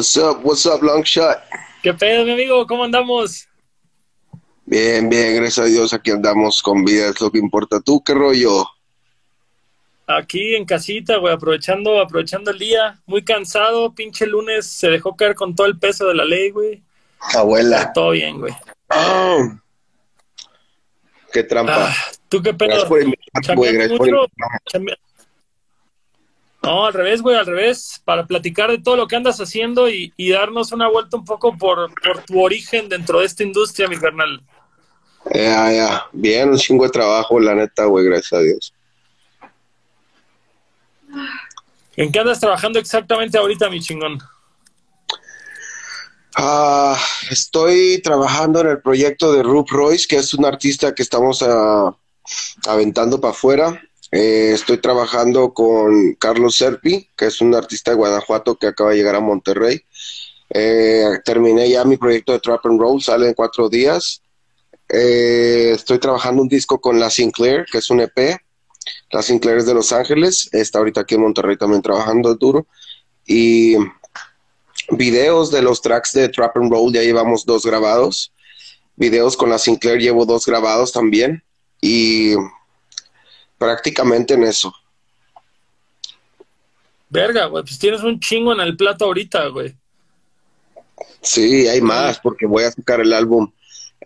What's up? What's up, long shot? ¿Qué pedo, mi amigo? ¿Cómo andamos? Bien, bien, gracias a Dios, aquí andamos con vida, es lo que importa. ¿Tú qué rollo? Aquí en casita, güey, aprovechando, aprovechando el día, muy cansado, pinche lunes, se dejó caer con todo el peso de la ley, güey. Abuela. Todo bien, güey. Ah, qué trampa. Ah, ¿Tú qué pedo? gracias por invitarme, güey, gracias por Chambeando invitarme. No, al revés, güey, al revés, para platicar de todo lo que andas haciendo y, y darnos una vuelta un poco por, por tu origen dentro de esta industria, mi carnal. Ya, ya, bien, un chingo de trabajo, la neta, güey, gracias a Dios. ¿En qué andas trabajando exactamente ahorita, mi chingón? Ah, estoy trabajando en el proyecto de Rup Royce, que es un artista que estamos ah, aventando para afuera. Eh, estoy trabajando con Carlos Serpi, que es un artista de Guanajuato que acaba de llegar a Monterrey. Eh, terminé ya mi proyecto de Trap and Roll, sale en cuatro días. Eh, estoy trabajando un disco con La Sinclair, que es un EP. La Sinclair es de Los Ángeles, está ahorita aquí en Monterrey también trabajando duro. Y videos de los tracks de Trap and Roll, ya llevamos dos grabados. Videos con la Sinclair llevo dos grabados también. Y prácticamente en eso. Verga, güey, pues tienes un chingo en el plato ahorita, güey. Sí, hay más, porque voy a sacar el álbum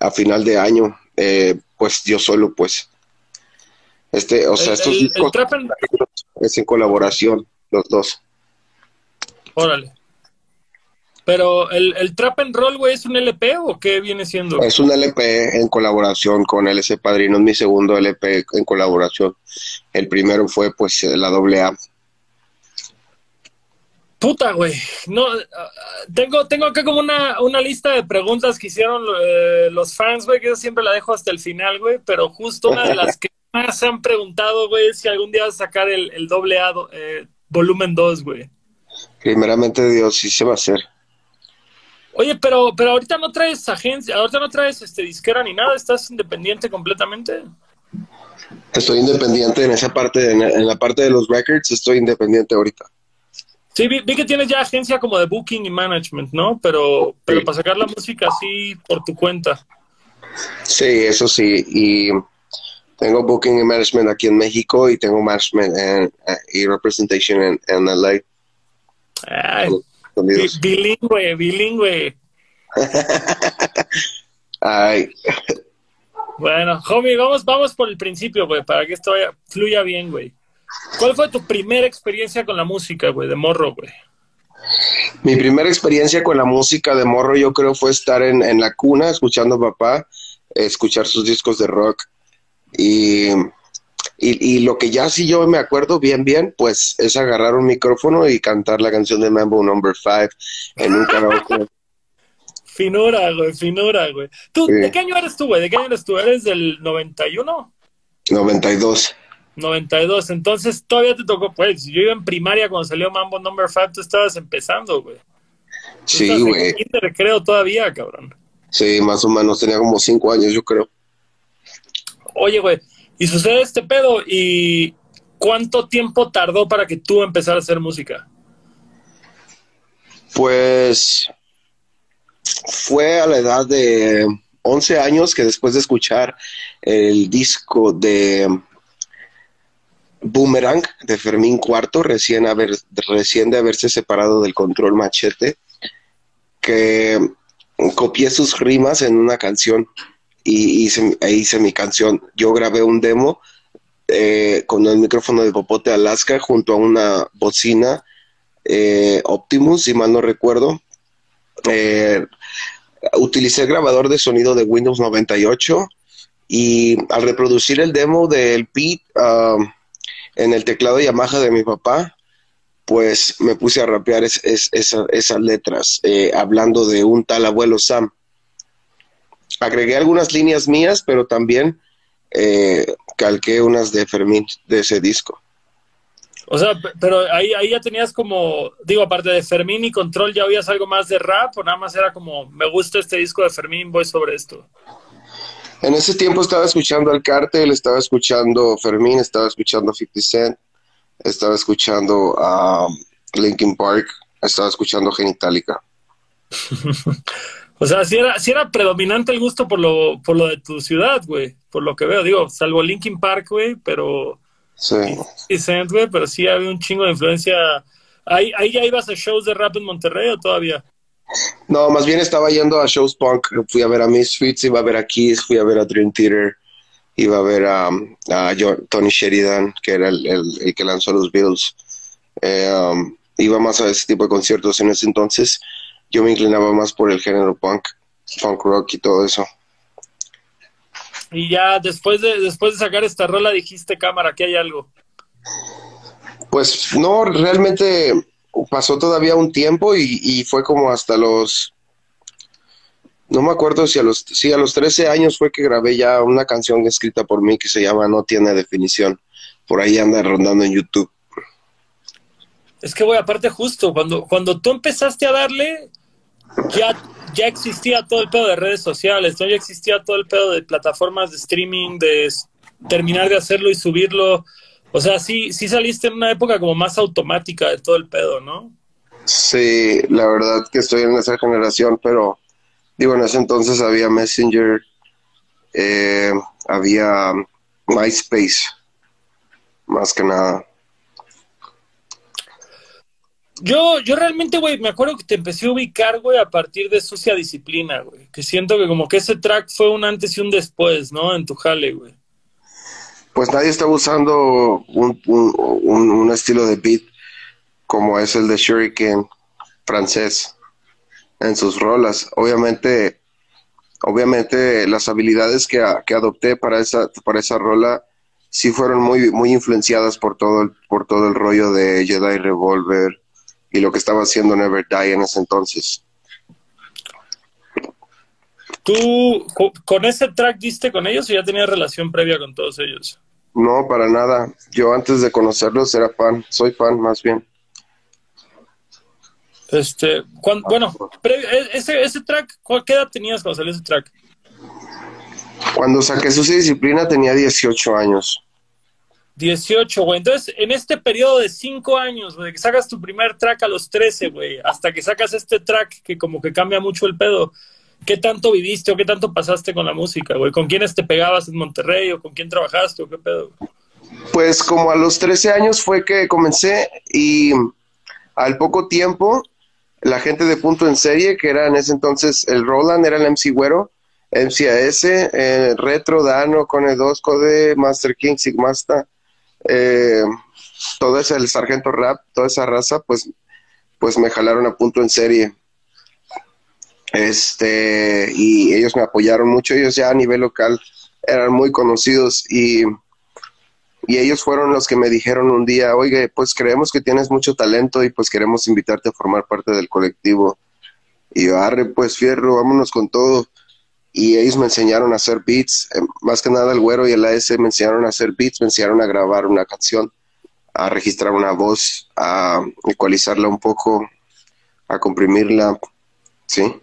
a final de año. eh, pues yo solo, pues. Este, o sea, El- estos el- discos es en colaboración, los dos. Órale. Pero el, el trap and roll, güey, ¿es un LP o qué viene siendo? Es un LP en colaboración con LC Padrino, es mi segundo LP en colaboración. El primero fue pues la doble A. Puta, güey. No, ah, tengo, tengo acá como una, una lista de preguntas que hicieron eh, los fans, güey, que yo siempre la dejo hasta el final, güey, pero justo una de las que más han preguntado, güey, es si algún día vas a sacar el, el doble A do- eh, volumen 2, güey. Primeramente Dios, sí se va a hacer. Oye, pero, pero ahorita no traes agencia, ahorita no traes este disquera ni nada, estás independiente completamente. Estoy independiente en esa parte, en, en la parte de los records, estoy independiente ahorita. Sí, vi, vi que tienes ya agencia como de booking y management, ¿no? Pero, pero Sí. para sacar la música así por tu cuenta. Sí, eso sí. Y tengo booking y management aquí en México y tengo management en- y representation en, en LA. Ay, Unidos. bilingüe, bilingüe. Ay, Bueno, homie, vamos, vamos por el principio, güey, para que esto vaya- fluya bien, güey. ¿Cuál fue tu primera experiencia con la música, güey, de morro, güey? mi primera experiencia con la música de morro yo creo fue estar en, en la cuna escuchando a papá, escuchar sus discos de rock. Y, y, y lo que ya sí yo me acuerdo bien, bien, pues es agarrar un micrófono y cantar la canción de Mambo Number 5 en un karaoke. Finura, güey, finura, güey. ¿Tú, Sí. ¿De qué año eres tú, güey? ¿De qué año eres tú? ¿Eres del 91? 92. 92. Entonces todavía te tocó, pues, yo iba en primaria cuando salió Mambo Number 5, tú estabas empezando, güey. Sí, güey. kinder, creo, todavía, cabrón. Sí, más o menos, tenía como cinco años, yo creo. Oye, güey, y sucede este pedo, ¿y cuánto tiempo tardó para que tú empezaras a hacer música? Pues fue a la edad de 11 años que después de escuchar el disco de Boomerang de Fermín Cuarto, recién, recién de haberse separado del control machete, que copié sus rimas en una canción y hice, hice mi canción. Yo grabé un demo eh, con el micrófono de Popote Alaska junto a una bocina eh, Optimus, si mal no recuerdo. Eh, utilicé el grabador de sonido de Windows 98 y al reproducir el demo del beat um, en el teclado Yamaha de mi papá, pues me puse a rapear es- es- esa- esas letras, hablando de un tal abuelo Sam. Agregué algunas líneas mías, pero también eh, calqué unas de Fermín de ese disco. O sea, pero ahí, ahí ya tenías como, digo, aparte de Fermín y Control, ¿ya oías algo más de rap o nada más era como, me gusta este disco de Fermín, voy sobre esto? En ese tiempo estaba escuchando al Cártel, estaba escuchando Fermín, estaba escuchando 50 Cent, estaba escuchando a Linkin Park, estaba escuchando Genitalica. o sea, si era, si era predominante el gusto por lo, por lo de tu ciudad, güey, por lo que veo, digo, salvo Linkin Park, güey, pero... Sí. Y, güey, pero sí había un chingo de influencia. ¿Ahí, ¿Ahí ya ibas a shows de rap en Monterrey o todavía? No, más bien estaba yendo a shows punk. Fui a ver a Misfits, iba a ver a Kiss, fui a ver a Dream Theater, iba a ver a, Tony Sheridan, que era el, que lanzó los Beatles. Eh, um, iba más a ese tipo de conciertos en ese entonces. Yo me inclinaba más por el género punk, punk rock y todo eso. Y ya después de, después de sacar esta rola dijiste, cámara, que hay algo. Pues no, realmente pasó todavía un tiempo y, fue como hasta los, no me acuerdo si a los, si a los 13 años fue que grabé ya una canción escrita por mí que se llama No tiene definición. Por ahí anda rondando en YouTube. Es que, voy aparte justo, cuando, cuando tú empezaste a darle, ya, ya existía todo el pedo de redes sociales, ya existía todo el pedo de plataformas de streaming, de terminar de hacerlo y subirlo o sea, sí, sí saliste en una época como más automática de todo el pedo, ¿no? Sí, la verdad que estoy en esa generación, pero digo, en ese entonces había Messenger, eh, había MySpace, más que nada. Yo, yo realmente, güey, me acuerdo que te empecé a ubicar, güey, a partir de Sucia Disciplina, güey. Que siento que como que ese track fue un antes y un después, ¿no? En tu jale, güey pues nadie está usando un, un, estilo de beat como es el de Shuriken francés en sus rolas. Obviamente, obviamente las habilidades que, que, adopté para esa, para esa rola sí fueron muy, muy influenciadas por todo, el, por todo el rollo de Jedi Revolver y lo que estaba haciendo Never Die en ese entonces. ¿Tú con ese track diste con ellos o ya tenías relación previa con todos ellos? No, para nada. Yo antes de conocerlos era fan, soy fan más bien. Este, bueno, e, ese, ese track, ¿qué edad tenías cuando salió ese track? Cuando saqué su disciplina tenía 18 años. 18, güey. Entonces, en este periodo de 5 años, güey, que sacas tu primer track a los 13, güey, hasta que sacas este track que como que cambia mucho el pedo, ¿qué tanto viviste o qué tanto pasaste con la música, güey? ¿Con quiénes te pegabas en Monterrey o con quién trabajaste o qué pedo? Pues como a los 13 años fue que comencé y al poco tiempo la gente de Punto en Serie, que era en ese entonces el Roland, era el MC Güero, MCAS, eh, Retro, Dano, Cone 2, Code, Master King, Sigmasta, eh, todo ese, el Sargento Rap, toda esa raza, pues, pues me jalaron a Punto en Serie este, y ellos me apoyaron mucho, ellos ya a nivel local eran muy conocidos y, y ellos fueron los que me dijeron un día, oye, pues creemos que tienes mucho talento y pues queremos invitarte a formar parte del colectivo. Y yo, arre, pues fierro, vámonos con todo. Y ellos me enseñaron a hacer beats, eh, más que nada el güero y el AS me enseñaron a hacer beats, me enseñaron a grabar una canción, a registrar una voz, a ecualizarla un poco, a comprimirla, ¿sí?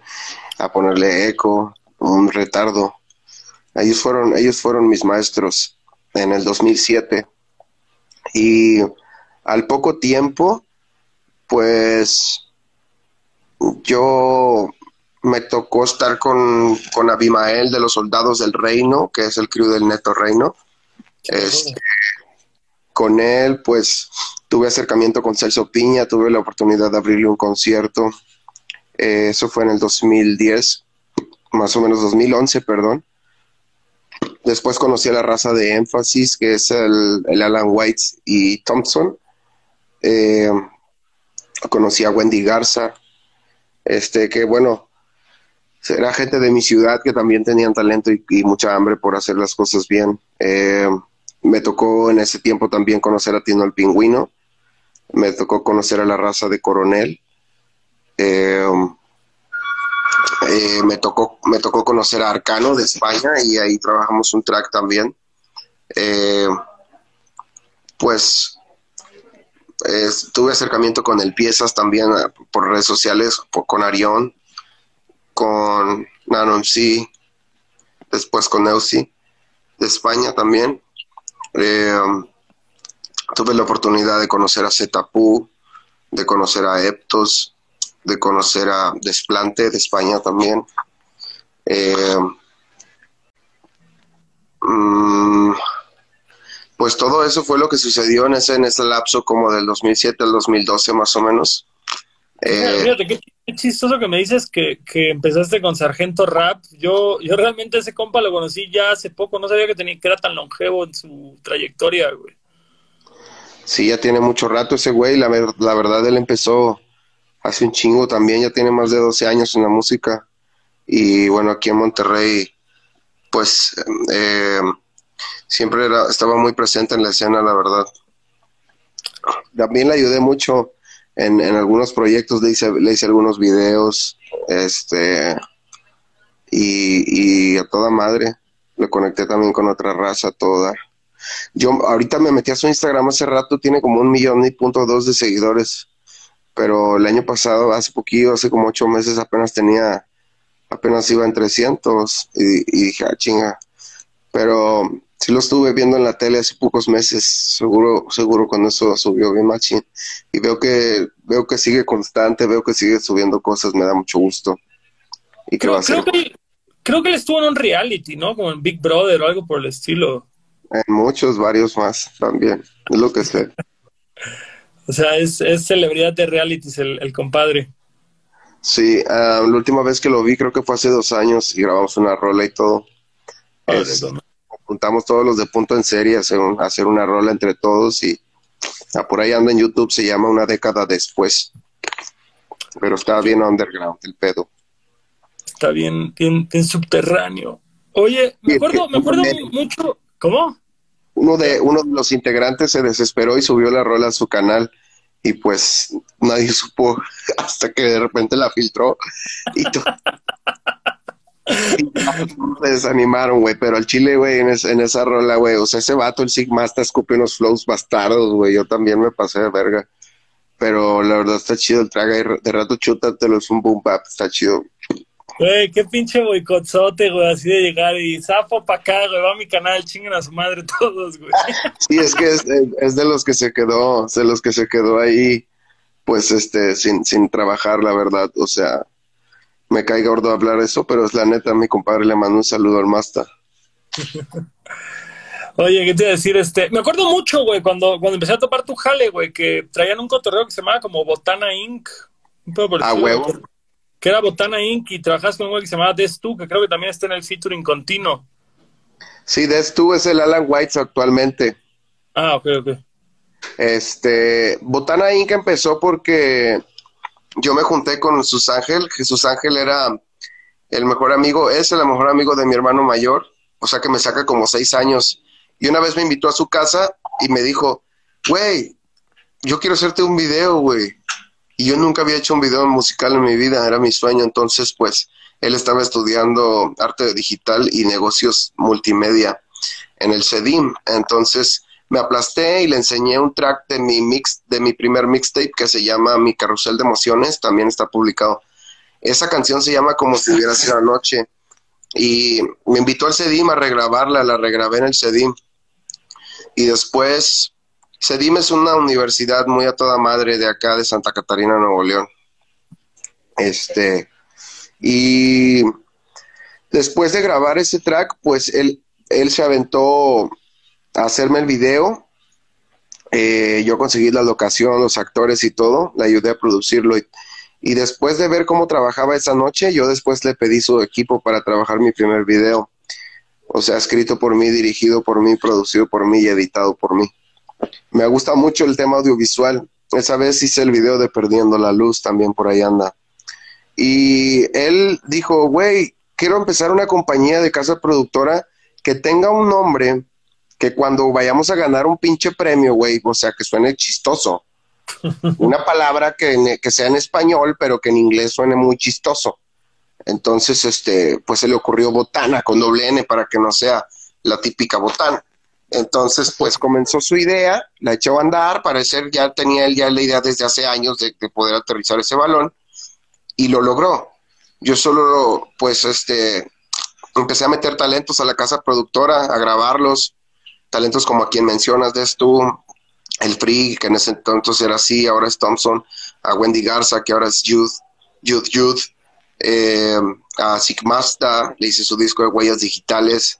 A ponerle eco, un retardo. Ellos fueron, ellos fueron mis maestros en el 2007. Y al poco tiempo, pues yo me tocó estar con, con Abimael de los Soldados del Reino, que es el crew del Neto Reino. Este, con él, pues tuve acercamiento con Celso Piña, tuve la oportunidad de abrirle un concierto eh, eso fue en el 2010, más o menos 2011, perdón. Después conocí a la raza de énfasis, que es el, Alan White y Thompson. Eh, conocí a Wendy Garza, este, que bueno, era gente de mi ciudad que también tenían talento y, mucha hambre por hacer las cosas bien. Eh, me tocó en ese tiempo también conocer a Tino el Pingüino, me tocó conocer a la raza de Coronel, eh, eh, me, tocó, me tocó conocer a Arcano de España y ahí trabajamos un track también. Pues tuve acercamiento con el Piezas también por redes sociales, con Arión, con Nanon C, después con Eusi de España también. tuve la oportunidad de conocer a Zetapu, de conocer a Eptos, de conocer a Desplante de España también. Eh, mm, pues todo eso fue lo que sucedió en ese, en ese lapso como del 2007 al 2012 más o menos. Eh, qué, chistoso que me dices que, que, empezaste con Sargento Rap. Yo, yo realmente ese compa lo conocí ya hace poco, no sabía que, tenía, que era tan longevo en su trayectoria, güey. Sí, ya tiene mucho rato ese güey, la, la verdad él empezó hace un chingo también, ya tiene más de 12 años en la música. Y bueno, aquí en Monterrey, pues eh, siempre era, estaba muy presente en la escena, la verdad. También le ayudé mucho en, en algunos proyectos, le hice, le hice algunos videos, este, y, y a toda madre. Le conecté también con otra raza, toda. Yo ahorita me metí a su Instagram hace rato, tiene como un millón y punto dos de seguidores pero el año pasado, hace poquito, hace como ocho meses, apenas tenía, apenas iba en 300 y, dije, ah, chinga. Pero sí lo estuve viendo en la tele hace pocos meses, seguro, seguro cuando eso subió bien machín. Y veo que, veo que sigue constante, veo que sigue subiendo cosas, me da mucho gusto. Y creo, creo que, creo que él estuvo en un reality, ¿no? Como en Big Brother o algo por el estilo. En muchos, varios más también, es lo que sé. O sea, es, celebridad de realities el, el compadre. Sí, ah, la última vez que lo vi creo que fue hace dos años y grabamos una rola y todo. Juntamos todos los de punto en serie a hacer, una rola entre todos y ah, por ahí anda en YouTube, se llama Una década después. Pero está bien underground el pedo. Está bien, bien, subterráneo. Oye, me acuerdo, me acuerdo mucho. ¿Cómo? Uno de, uno de los integrantes se desesperó y subió la rola a su canal y pues nadie supo hasta que de repente la filtró y, se desanimaron, güey, pero al chile, güey, en, esa rola, güey, o sea, ese vato, el Sigma, hasta escupe unos flows bastardos, güey, yo también me pasé de verga, pero la verdad está chido el traga y de rato chútatelo, es un boom bap, está chido. Güey, qué pinche boicotzote, güey, así de llegar y sapo pa' acá, güey, va a mi canal, chinguen a su madre todos, güey. Sí, es que es, de los que se quedó, de los que se quedó ahí, pues, este, sin, sin trabajar, la verdad, o sea, me cae gordo hablar eso, pero es la neta, mi compadre le mando un saludo al Masta. Oye, ¿qué te iba a decir? Este, me acuerdo mucho, güey, cuando, cuando empecé a topar tu jale, güey, que traían un cotorreo que se llamaba como Botana Inc. A huevo que era Botana Inc. y trabajas con un güey que se llamaba Destu, que creo que también está en el featuring continuo. Sí, Destu es el Alan White actualmente. Ah, ok, ok. Este, Botana Inc. empezó porque yo me junté con Jesús Ángel. Jesús Ángel era el mejor amigo, es el mejor amigo de mi hermano mayor, o sea que me saca como seis años. Y una vez me invitó a su casa y me dijo, güey, yo quiero hacerte un video, güey y yo nunca había hecho un video musical en mi vida, era mi sueño, entonces pues él estaba estudiando arte digital y negocios multimedia en el CEDIM, entonces me aplasté y le enseñé un track de mi mix, de mi primer mixtape que se llama Mi Carrusel de Emociones, también está publicado. Esa canción se llama Como si hubiera sido anoche y me invitó al CEDIM a regrabarla, la regrabé en el CEDIM y después CEDIM es una universidad muy a toda madre de acá, de Santa Catarina, Nuevo León. Este, y después de grabar ese track, pues él, él se aventó hacerme el video. Eh, yo conseguí la locación, los actores y todo, le ayudé a producirlo. Y, y después de ver cómo trabajaba esa noche, yo después le pedí su equipo para trabajar mi primer video. O sea, escrito por mí, dirigido por mí, producido por mí y editado por mí. Me gusta mucho el tema audiovisual. Esa vez hice el video de Perdiendo la Luz, también por ahí anda. Y él dijo, güey, quiero empezar una compañía de casa productora que tenga un nombre que cuando vayamos a ganar un pinche premio, güey, o sea, que suene chistoso. Una palabra que, que sea en español, pero que en inglés suene muy chistoso. Entonces, este, pues se le ocurrió botana con doble N para que no sea la típica botana. Entonces, pues comenzó su idea, la echó a andar, parecer ya tenía él ya la idea desde hace años de, poder aterrizar ese balón y lo logró. Yo solo, pues, este, empecé a meter talentos a la casa productora, a grabarlos, talentos como a quien mencionas, de tú, el Free, que en ese entonces era así, ahora es Thompson, a Wendy Garza, que ahora es Youth, Youth Youth, eh, a Sigmasta, le hice su disco de huellas digitales,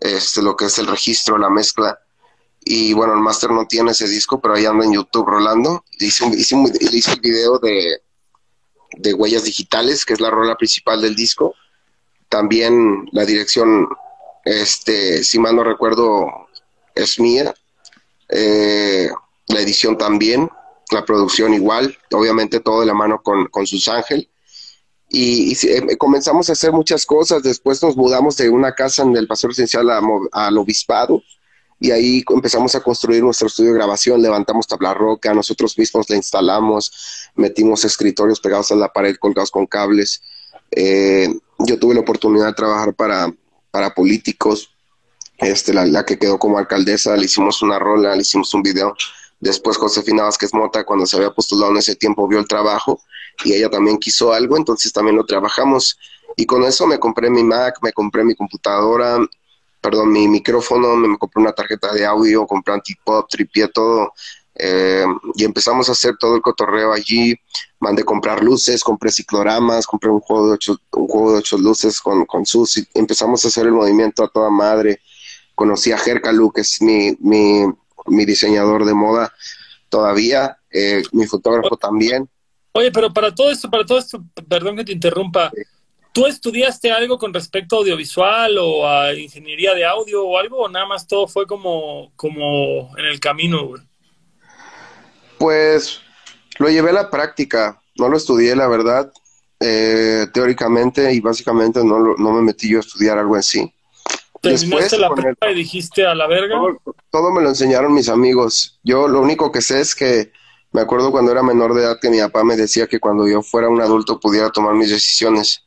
este, lo que es el registro, la mezcla. Y bueno, el Master no tiene ese disco, pero ahí anda en YouTube rolando. Hice, un, hice, un, hice el video de, de Huellas Digitales, que es la rola principal del disco. También la dirección, este, si mal no recuerdo, es mía. Eh, la edición también, la producción igual, obviamente todo de la mano con, con Sus Ángel. Y, eh, comenzamos a hacer muchas cosas. Después nos mudamos de una casa en el Paseo Esencial al Obispado y ahí empezamos a construir nuestro estudio de grabación, levantamos tabla roca, nosotros mismos la instalamos, metimos escritorios pegados a la pared colgados con cables. Eh, yo tuve la oportunidad de trabajar para, para políticos, este, la, la, que quedó como alcaldesa, le hicimos una rola, le hicimos un video. Después Josefina Vázquez Mota, cuando se había postulado en ese tiempo, vio el trabajo y ella también quiso algo, entonces también lo trabajamos. Y con eso me compré mi Mac, me compré mi computadora, perdón, mi micrófono, me compré una tarjeta de audio, compré antipop, tripié todo. Eh, y empezamos a hacer todo el cotorreo allí. Mandé comprar luces, compré cicloramas, compré un juego de ocho, un juego de ocho luces con, con sus. Y empezamos a hacer el movimiento a toda madre. Conocí a Jerkalu, que es mi, mi, mi diseñador de moda todavía, eh, mi fotógrafo también. Oye, pero para todo esto, para todo esto, perdón que te interrumpa, sí. ¿Tú estudiaste algo con respecto a audiovisual o a ingeniería de audio o algo? ¿O nada más todo fue como, como en el camino, güey? Pues lo llevé a la práctica. No lo estudié, la verdad, eh, teóricamente y básicamente no, no me metí yo a estudiar algo en sí. ¿Terminaste Después, la prepa el, y dijiste a la verga? Todo, todo me lo enseñaron mis amigos. Yo lo único que sé es que me acuerdo cuando era menor de edad que mi papá me decía que cuando yo fuera un adulto pudiera tomar mis decisiones.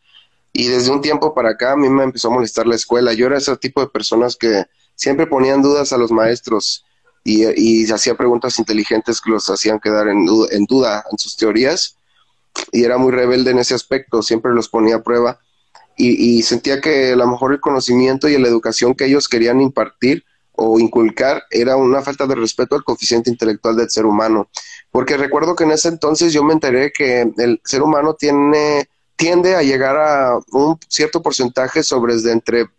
Y desde un tiempo para acá a mí me empezó a molestar la escuela. Yo era ese tipo de personas que siempre ponían dudas a los maestros y, y hacía preguntas inteligentes que los hacían quedar en, en duda en sus teorías. Y era muy rebelde en ese aspecto, siempre los ponía a prueba. Y, y, sentía que a lo mejor el conocimiento y la educación que ellos querían impartir o inculcar era una falta de respeto al coeficiente intelectual del ser humano. Porque recuerdo que en ese entonces yo me enteré que el ser humano tiene tiende a llegar a un cierto porcentaje sobre de entre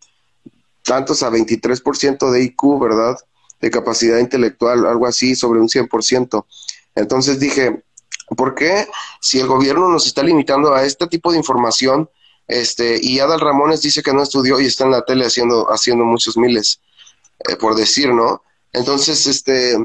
tantos a 23% de IQ, ¿verdad? De capacidad intelectual, algo así, sobre un 100%. Entonces dije, ¿por qué si el gobierno nos está limitando a este tipo de información? Este, y Adal Ramones dice que no estudió y está en la tele haciendo, haciendo muchos miles, eh, por decir, ¿no? Entonces, este,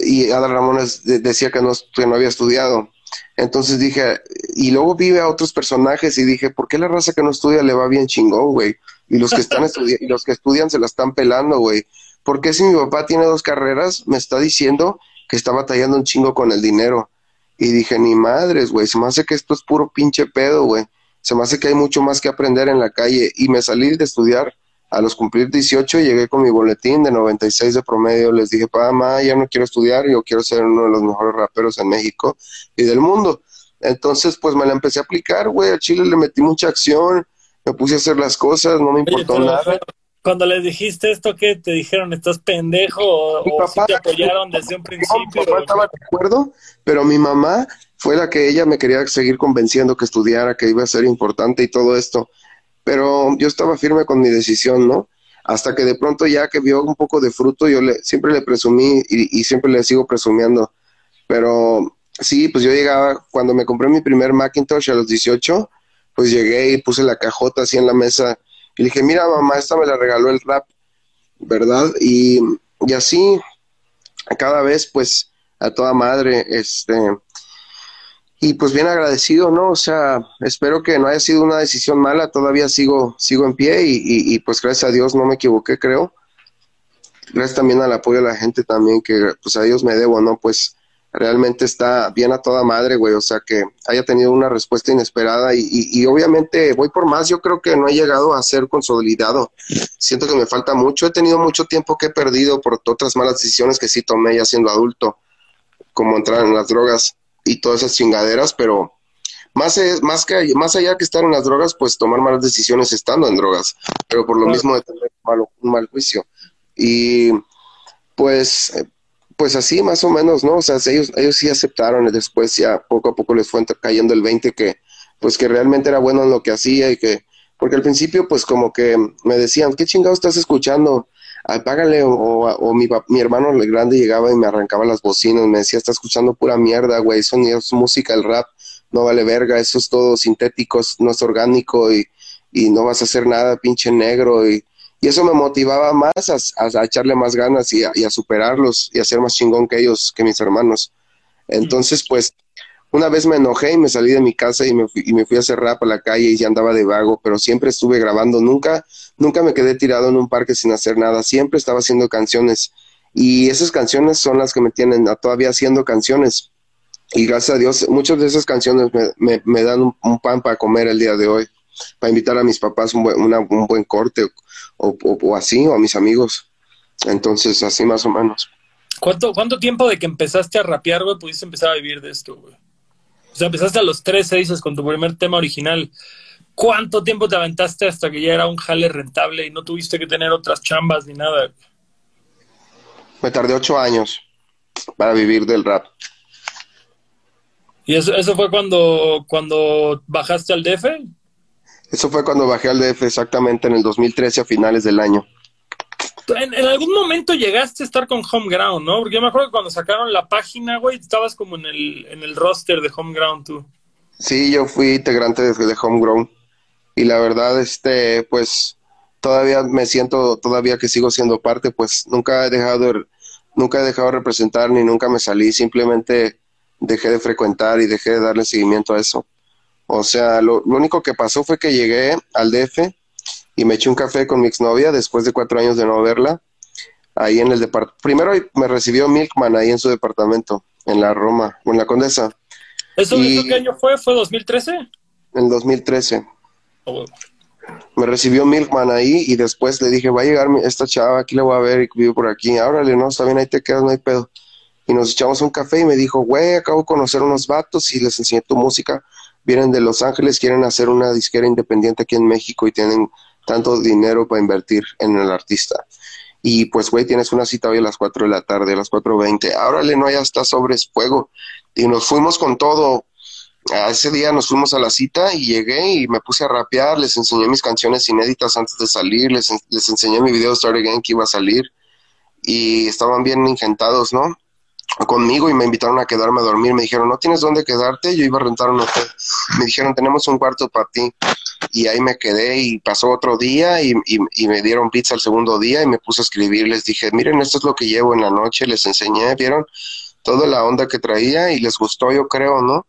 y Adal Ramones de, decía que no, que no había estudiado. Entonces dije, y luego vive a otros personajes y dije, ¿por qué la raza que no estudia le va bien chingón, güey? Y los que están y los que estudian se la están pelando, güey. ¿Por qué si mi papá tiene dos carreras, me está diciendo que está batallando un chingo con el dinero? Y dije, ni madres, güey, se me hace que esto es puro pinche pedo, güey. Se me hace que hay mucho más que aprender en la calle. Y me salí de estudiar a los cumplir 18 llegué con mi boletín de 96 de promedio. Les dije, papá, mamá, ya no quiero estudiar, yo quiero ser uno de los mejores raperos en México y del mundo. Entonces, pues me la empecé a aplicar, güey. A Chile le metí mucha acción, me puse a hacer las cosas, no me importó Oye, nada. Cuando les dijiste esto, ¿qué te dijeron? ¿Estás pendejo? ¿O, papá, te apoyaron desde un principio? No, mi papá estaba de acuerdo, pero mi mamá fue la que ella me quería seguir convenciendo que estudiara, que iba a ser importante y todo esto pero yo estaba firme con mi decisión, ¿no? Hasta que de pronto ya que vio un poco de fruto, yo le, siempre le presumí y, y siempre le sigo presumiendo. Pero sí, pues yo llegaba, cuando me compré mi primer Macintosh a los 18, pues llegué y puse la cajota así en la mesa y dije, mira mamá, esta me la regaló el rap, ¿verdad? Y, y así, cada vez pues a toda madre, este, y pues bien agradecido, ¿no? O sea, espero que no haya sido una decisión mala, todavía sigo, sigo en pie y, y, y, pues gracias a Dios no me equivoqué, creo. Gracias también al apoyo de la gente también, que pues a Dios me debo, ¿no? Pues realmente está bien a toda madre, güey, o sea, que haya tenido una respuesta inesperada y, y, y obviamente voy por más, yo creo que no he llegado a ser consolidado, siento que me falta mucho, he tenido mucho tiempo que he perdido por otras malas decisiones que sí tomé ya siendo adulto, como entrar en las drogas y todas esas chingaderas, pero más, es, más, que, más allá que estar en las drogas, pues tomar malas decisiones estando en drogas, pero por lo mismo de tener un mal, un mal juicio. Y pues, pues así más o menos, ¿no? O sea, ellos, ellos sí aceptaron y después ya poco a poco les fue cayendo el 20 que pues que realmente era bueno en lo que hacía y que, porque al principio pues como que me decían, ¿qué chingado estás escuchando? Apágale, o, o, mi, mi hermano el grande llegaba y me arrancaba las bocinas, me decía, está escuchando pura mierda, güey, eso música, el rap no vale verga, eso es todo sintético, no es orgánico y, y no vas a hacer nada, pinche negro, y, y eso me motivaba más a, a, echarle más ganas y a, superarlos y a ser más chingón que ellos, que mis hermanos. Entonces, pues, una vez me enojé y me salí de mi casa y me fui, y me fui a hacer rap a la calle y ya andaba de vago, pero siempre estuve grabando, nunca, nunca me quedé tirado en un parque sin hacer nada, siempre estaba haciendo canciones. Y esas canciones son las que me tienen todavía haciendo canciones. Y gracias a Dios muchas de esas canciones me, me, dan un, pan para comer el día de hoy, para invitar a mis papás un buen, una, un buen corte o, o, o así, o a mis amigos. Entonces, así más o menos. ¿Cuánto, ¿Cuánto tiempo de que empezaste a rapear, güey, pudiste empezar a vivir de esto, güey? O sea, empezaste a los 13, dices, con tu primer tema original. ¿Cuánto tiempo te aventaste hasta que ya era un jale rentable y no tuviste que tener otras chambas ni nada? Me tardé ocho años para vivir del rap. ¿Y eso, eso fue cuando, cuando bajaste al DF? Eso fue cuando bajé al DF exactamente en el 2013 a finales del año. En, en, algún momento llegaste a estar con Homeground, ¿no? Porque yo me acuerdo que cuando sacaron la página, güey, estabas como en el, en el roster de Homeground tú. Sí, yo fui integrante de, de Homeground. Y la verdad, este, pues, todavía me siento, todavía que sigo siendo parte, pues nunca he dejado, nunca he dejado de representar ni nunca me salí, simplemente dejé de frecuentar y dejé de darle seguimiento a eso. O sea, lo, lo único que pasó fue que llegué al DF y me eché un café con mi exnovia después de cuatro años de no verla. Ahí en el departamento. Primero me recibió Milkman ahí en su departamento, en la Roma, o en la Condesa. ¿Eso, y, ¿eso qué año fue? ¿Fue 2013? En 2013. Oh, bueno. Me recibió Milkman ahí y después le dije, va a llegar esta chava, aquí la voy a ver y vivo por aquí. Árale, no, está bien, ahí te quedas, no hay pedo. Y nos echamos un café y me dijo, güey, acabo de conocer unos vatos y les enseñé tu música. Vienen de Los Ángeles, quieren hacer una disquera independiente aquí en México y tienen tanto dinero para invertir en el artista. Y pues, güey, tienes una cita hoy a las 4 de la tarde, a las 4.20. Árale, no, ya está sobre fuego. Y nos fuimos con todo. A ese día nos fuimos a la cita y llegué y me puse a rapear, les enseñé mis canciones inéditas antes de salir, les, les enseñé mi video Start Again que iba a salir y estaban bien ingentados, ¿no? Conmigo y me invitaron a quedarme a dormir. Me dijeron, ¿no tienes dónde quedarte? Yo iba a rentar un hotel. Me dijeron, tenemos un cuarto para ti. Y ahí me quedé y pasó otro día y, y, me dieron pizza el segundo día y me puse a escribir. Les dije, miren, esto es lo que llevo en la noche. Les enseñé, vieron toda la onda que traía y les gustó, yo creo, ¿no?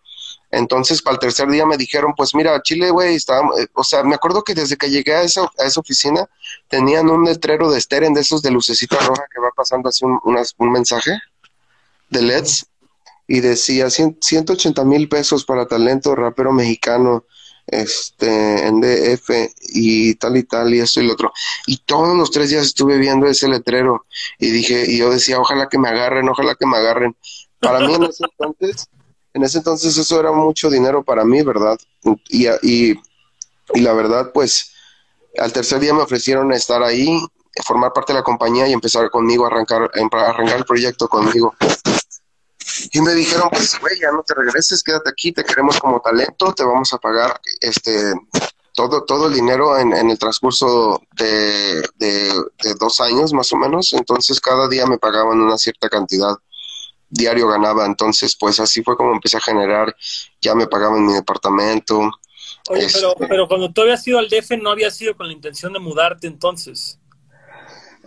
Entonces, para el tercer día me dijeron, pues mira, Chile, güey, estábamos, o sea, me acuerdo que desde que llegué a esa, a esa oficina tenían un letrero de Steren de esos de lucecita roja que va pasando así un, un mensaje de LEDs y decía 180 mil pesos para talento rapero mexicano este en DF y tal y tal y esto y lo otro y todos los tres días estuve viendo ese letrero y dije y yo decía ojalá que me agarren ojalá que me agarren para mí en ese entonces en ese entonces eso era mucho dinero para mí verdad y, y, y la verdad pues al tercer día me ofrecieron estar ahí formar parte de la compañía y empezar conmigo a arrancar a arrancar el proyecto conmigo y me dijeron, pues, güey, ya no te regreses, quédate aquí, te queremos como talento, te vamos a pagar este todo, todo el dinero en, en el transcurso de, de, de, dos años más o menos. Entonces cada día me pagaban una cierta cantidad. Diario ganaba. Entonces, pues así fue como empecé a generar. Ya me pagaban mi departamento. Oye, este... pero, pero cuando tú habías ido al DF no había sido con la intención de mudarte entonces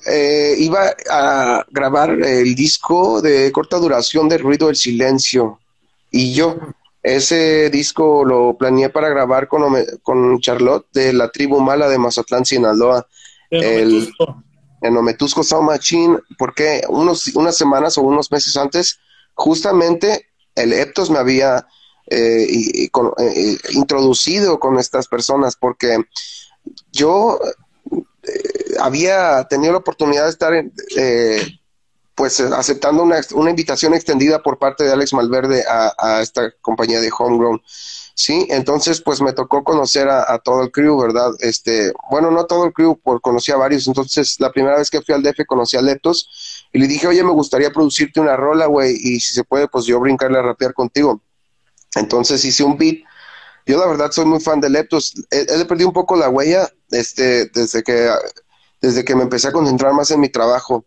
eh, iba a grabar el disco de corta duración de Ruido del Silencio. Y yo, ese disco lo planeé para grabar con, con Charlotte de la tribu mala de Mazatlán, Sinaloa. El, en Ometusco Sound Machine, porque unos, unas semanas o unos meses antes, justamente el Eptos me había eh, y, y con, eh, introducido con estas personas, porque yo eh, había tenido la oportunidad de estar en, eh, pues aceptando una, invitación extendida por parte de Alex Malverde a, esta compañía de Homegrown. Sí, entonces pues me tocó conocer a, a, todo el crew, ¿verdad? Este, bueno, no todo el crew, por conocí a varios, entonces la primera vez que fui al DF conocí a Leptos y le dije, oye, me gustaría producirte una rola, güey, y si se puede, pues yo brincarle a rapear contigo. Entonces hice un beat Yo la verdad soy muy fan de Leptos. He, he perdido un poco la huella este, desde, que, desde que me empecé a concentrar más en mi trabajo,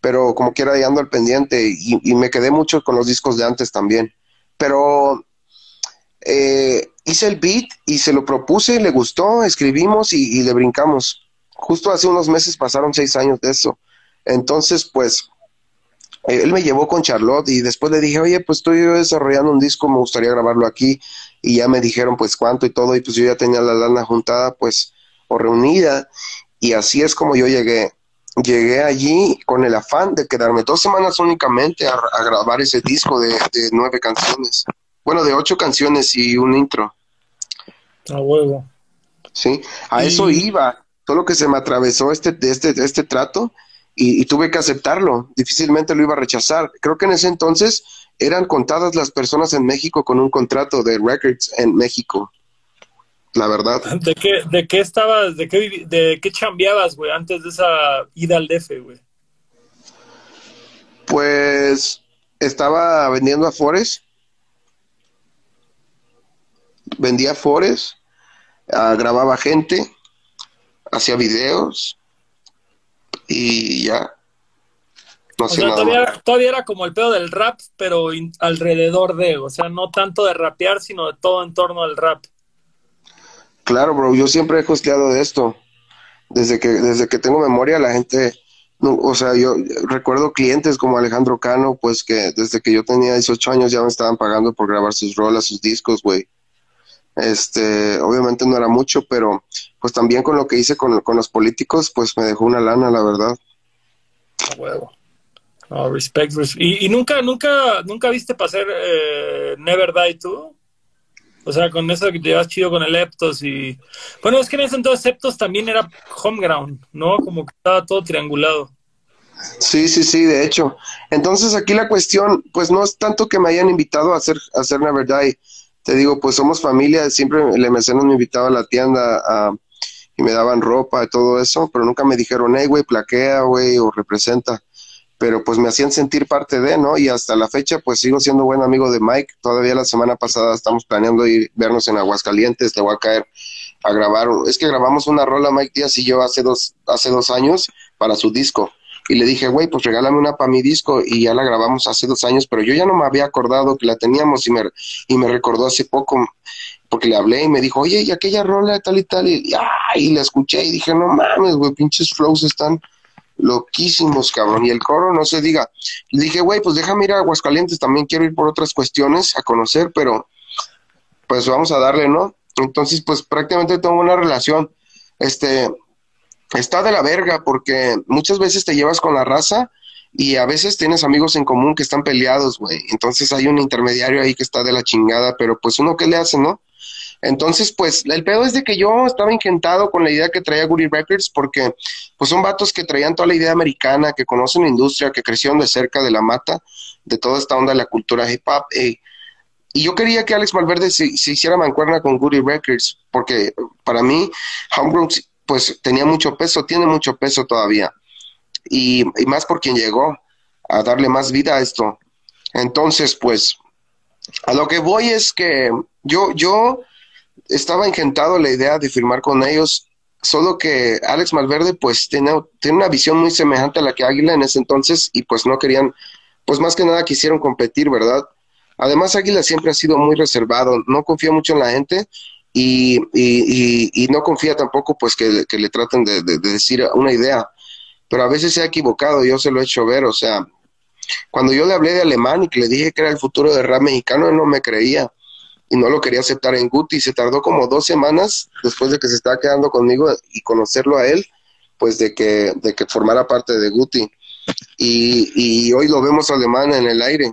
pero como quiera ahí ando al pendiente y, y me quedé mucho con los discos de antes también. Pero eh, hice el beat y se lo propuse, le gustó, escribimos y, y le brincamos. Justo hace unos meses pasaron seis años de eso. Entonces, pues, él me llevó con Charlotte y después le dije, oye, pues estoy desarrollando un disco, me gustaría grabarlo aquí. Y ya me dijeron, pues, cuánto y todo. Y pues yo ya tenía la lana juntada, pues, o reunida. Y así es como yo llegué. Llegué allí con el afán de quedarme dos semanas únicamente a, a grabar ese disco de, de nueve canciones. Bueno, de ocho canciones y un intro. A huevo. Sí, a Y- eso iba. Solo que se me atravesó este, este, este trato y, y tuve que aceptarlo. Difícilmente lo iba a rechazar. Creo que en ese entonces eran contadas las personas en México con un contrato de records en México. La verdad. ¿De qué, de qué estabas, de qué, de qué chambeabas, güey, antes de esa ida al DF, güey? Pues estaba vendiendo a Forest. Vendía Forest, ah, grababa gente, hacía videos y ya. No O sé sea, nada todavía, todavía era como el pedo del rap, pero in- alrededor de, o sea, no tanto de rapear, sino de todo en torno al rap. Claro, bro, yo siempre he costeado de esto. Desde que, desde que tengo memoria, la gente, no, o sea, yo recuerdo clientes como Alejandro Cano, pues que desde que yo tenía 18 años ya me estaban pagando por grabar sus rolas, sus discos, güey. Este, obviamente no era mucho, pero pues también con lo que hice con, con los políticos, pues me dejó una lana, la verdad. A huevo. No, respect, res- ¿Y, y nunca, nunca, nunca viste para hacer eh, Never Die tú? O sea, con eso que te llevas chido con el Eptos y... Bueno, es que en ese entonces Eptos también era homeground, ¿no? Como que estaba todo triangulado. Sí, sí, sí, de hecho. Entonces aquí la cuestión, pues no es tanto que me hayan invitado a hacer, a hacer Never Die. Te digo, pues somos familia, siempre el mecenas me invitaba a la tienda y me daban ropa y todo eso, pero nunca me dijeron, hey, güey, plaquea, güey, o representa. Pero pues me hacían sentir parte de, ¿no? Y hasta la fecha, pues sigo siendo buen amigo de Mike. Todavía la semana pasada estamos planeando ir, vernos en Aguascalientes, le voy a caer a grabar. Es que grabamos una rola Mike Díaz y yo hace dos, hace dos años para su disco. Y le dije, güey, pues regálame una para mi disco y ya la grabamos hace dos años, pero yo ya no me había acordado que la teníamos y me, y me recordó hace poco porque le hablé y me dijo, oye, y aquella rola tal y tal, y, ay, y la escuché y dije, no mames, güey, pinches flows están loquísimos, cabrón, y el coro no se diga. Le dije, güey, pues déjame ir a Aguascalientes, también quiero ir por otras cuestiones a conocer, pero pues vamos a darle, ¿no? Entonces, pues prácticamente tengo una relación, este, está de la verga, porque muchas veces te llevas con la raza y a veces tienes amigos en común que están peleados, güey. Entonces hay un intermediario ahí que está de la chingada, pero pues uno qué le hace, ¿no? Entonces, pues el pedo es de que yo estaba ingentado con la idea que traía Goody Records porque pues son vatos que traían toda la idea americana, que conocen la industria, que crecieron de cerca de la mata, de toda esta onda de la cultura hip hop. eh, y yo quería que Alex Valverde se, hiciera mancuerna con Goody Records porque para mí Homegrown pues tenía mucho peso, tiene mucho peso todavía. Y, y más por quien llegó a darle más vida a esto. Entonces, pues, a lo que voy es que yo, yo estaba encantado la idea de firmar con ellos, solo que Alex Malverde pues tiene, tiene una visión muy semejante a la que Águila en ese entonces y pues no querían, pues más que nada quisieron competir, ¿verdad? Además Águila siempre ha sido muy reservado, no confía mucho en la gente y, y, y, y no confía tampoco pues que, le traten de decir una idea, pero a veces se ha equivocado, yo se lo he hecho ver, o sea, cuando yo le hablé de alemán y que le dije que era el futuro del rap mexicano, él no me creía y no lo quería aceptar en Guti. Se tardó como dos semanas después de que se estaba quedando conmigo y conocerlo a él, pues de que, de que formara parte de Guti. Y, y hoy lo vemos alemán en el aire.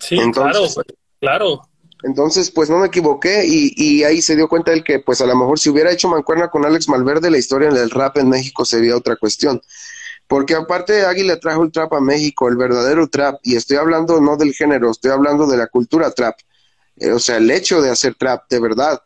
Sí, Entonces, claro, claro. Entonces, pues no me equivoqué y, y, ahí se dio cuenta él que, pues a lo mejor si hubiera hecho mancuerna con Alex Malverde, la historia del rap en México sería otra cuestión. Porque aparte Águila trajo el trap a México, el verdadero trap, y estoy hablando no del género, estoy hablando de la cultura trap. Eh, o sea, el hecho de hacer trap, de verdad.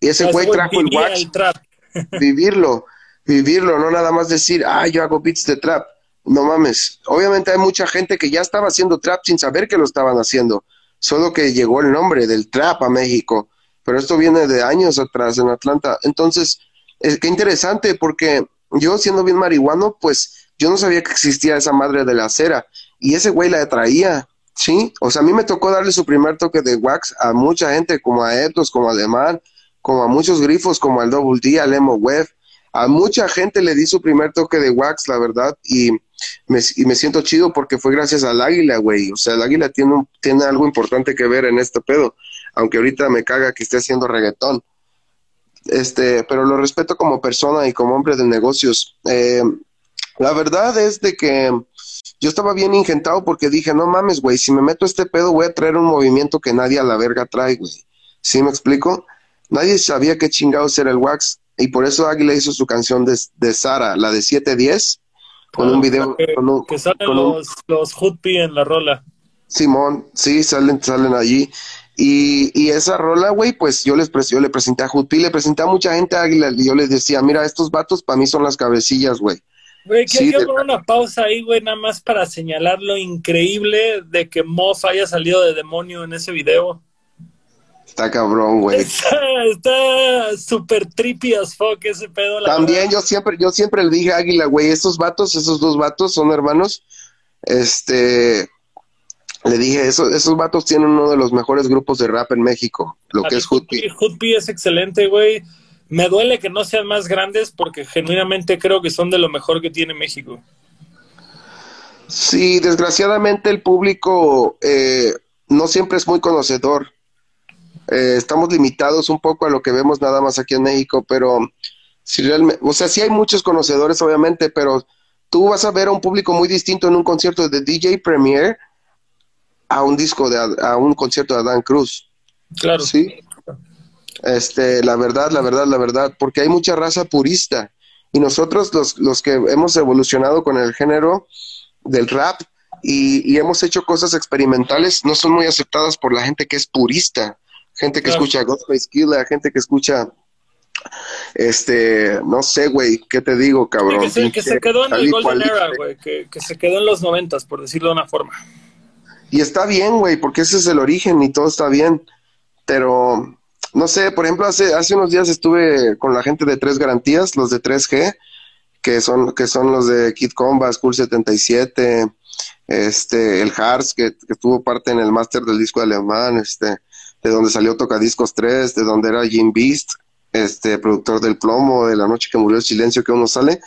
Y ese güey trajo el wax, el vivirlo, vivirlo, no nada más decir, ah, yo hago beats de trap. No mames. Obviamente hay mucha gente que ya estaba haciendo trap sin saber que lo estaban haciendo. Solo que llegó el nombre del trap a México. pero esto viene de años atrás en Atlanta. Entonces, es qué interesante porque yo siendo bien marihuano, pues yo no sabía que existía esa madre de la cera y ese güey la traía, ¿sí? O sea, a mí me tocó darle su primer toque de wax a mucha gente, como a Etos, como a Alemán, como a muchos grifos, como al Double D, al Emo Web. A mucha gente le di su primer toque de wax, la verdad, y me, siento chido porque fue gracias al águila, güey. O sea, el águila tiene, tiene algo importante que ver en este pedo, aunque ahorita me caga que esté haciendo reggaetón. Este, pero lo respeto como persona y como hombre de negocios. Eh, la verdad es de que yo estaba bien ingentado porque dije, no mames, güey, si me meto este pedo voy a traer un movimiento que nadie a la verga trae, güey. ¿Sí me explico? Nadie sabía qué chingados era el wax y por eso Águila hizo su canción de, de Sara, la de 710, con un video. Que, con que salen los, los en la rola. Simón, sí, salen, salen allí. Y, y esa rola, güey, pues yo les yo le presenté a Hoodpie, le presenté a mucha gente a Águila y yo les decía, mira, estos vatos para mí son las cabecillas, güey. Güey, quiero una pausa ahí, güey, nada más para señalar lo increíble de que Moff haya salido de demonio en ese video. Está cabrón, güey. Está súper trippy as fuck ese pedo. También yo siempre, yo siempre le dije a Águila, güey, estos vatos, esos dos vatos son hermanos. Este, le dije, esos, esos vatos tienen uno de los mejores grupos de rap en México, lo que es Hoodpie. Hoodpie es excelente, güey. Me duele que no sean más grandes porque genuinamente creo que son de lo mejor que tiene México. Sí, desgraciadamente el público eh, no siempre es muy conocedor. Eh, estamos limitados un poco a lo que vemos nada más aquí en México, pero si realmente, o sea, sí hay muchos conocedores, obviamente, pero tú vas a ver a un público muy distinto en un concierto de DJ Premier a un disco de a un concierto de Adán Cruz. Claro. Sí. Este, la verdad, la verdad, la verdad, porque hay mucha raza purista y nosotros los, los que hemos evolucionado con el género del rap y, hemos hecho cosas experimentales no son muy aceptadas por la gente que es purista, gente que escucha Ghostface Killer, gente que escucha este, no sé, güey, ¿qué te digo, cabrón? que, se, quedó en el Golden Era, güey, que, que, se quedó en los noventas, por decirlo de una forma. Y está bien, güey, porque ese es el origen y todo está bien, pero no sé, por ejemplo, hace, hace unos días estuve con la gente de Tres Garantías, los de 3G, que son, que son los de Kid Combat, School 77, este, el Hars, que, que tuvo parte en el máster del disco alemán, este, de donde salió Tocadiscos 3, de donde era Jim Beast, este, productor del plomo, de la noche que murió el silencio que uno sale,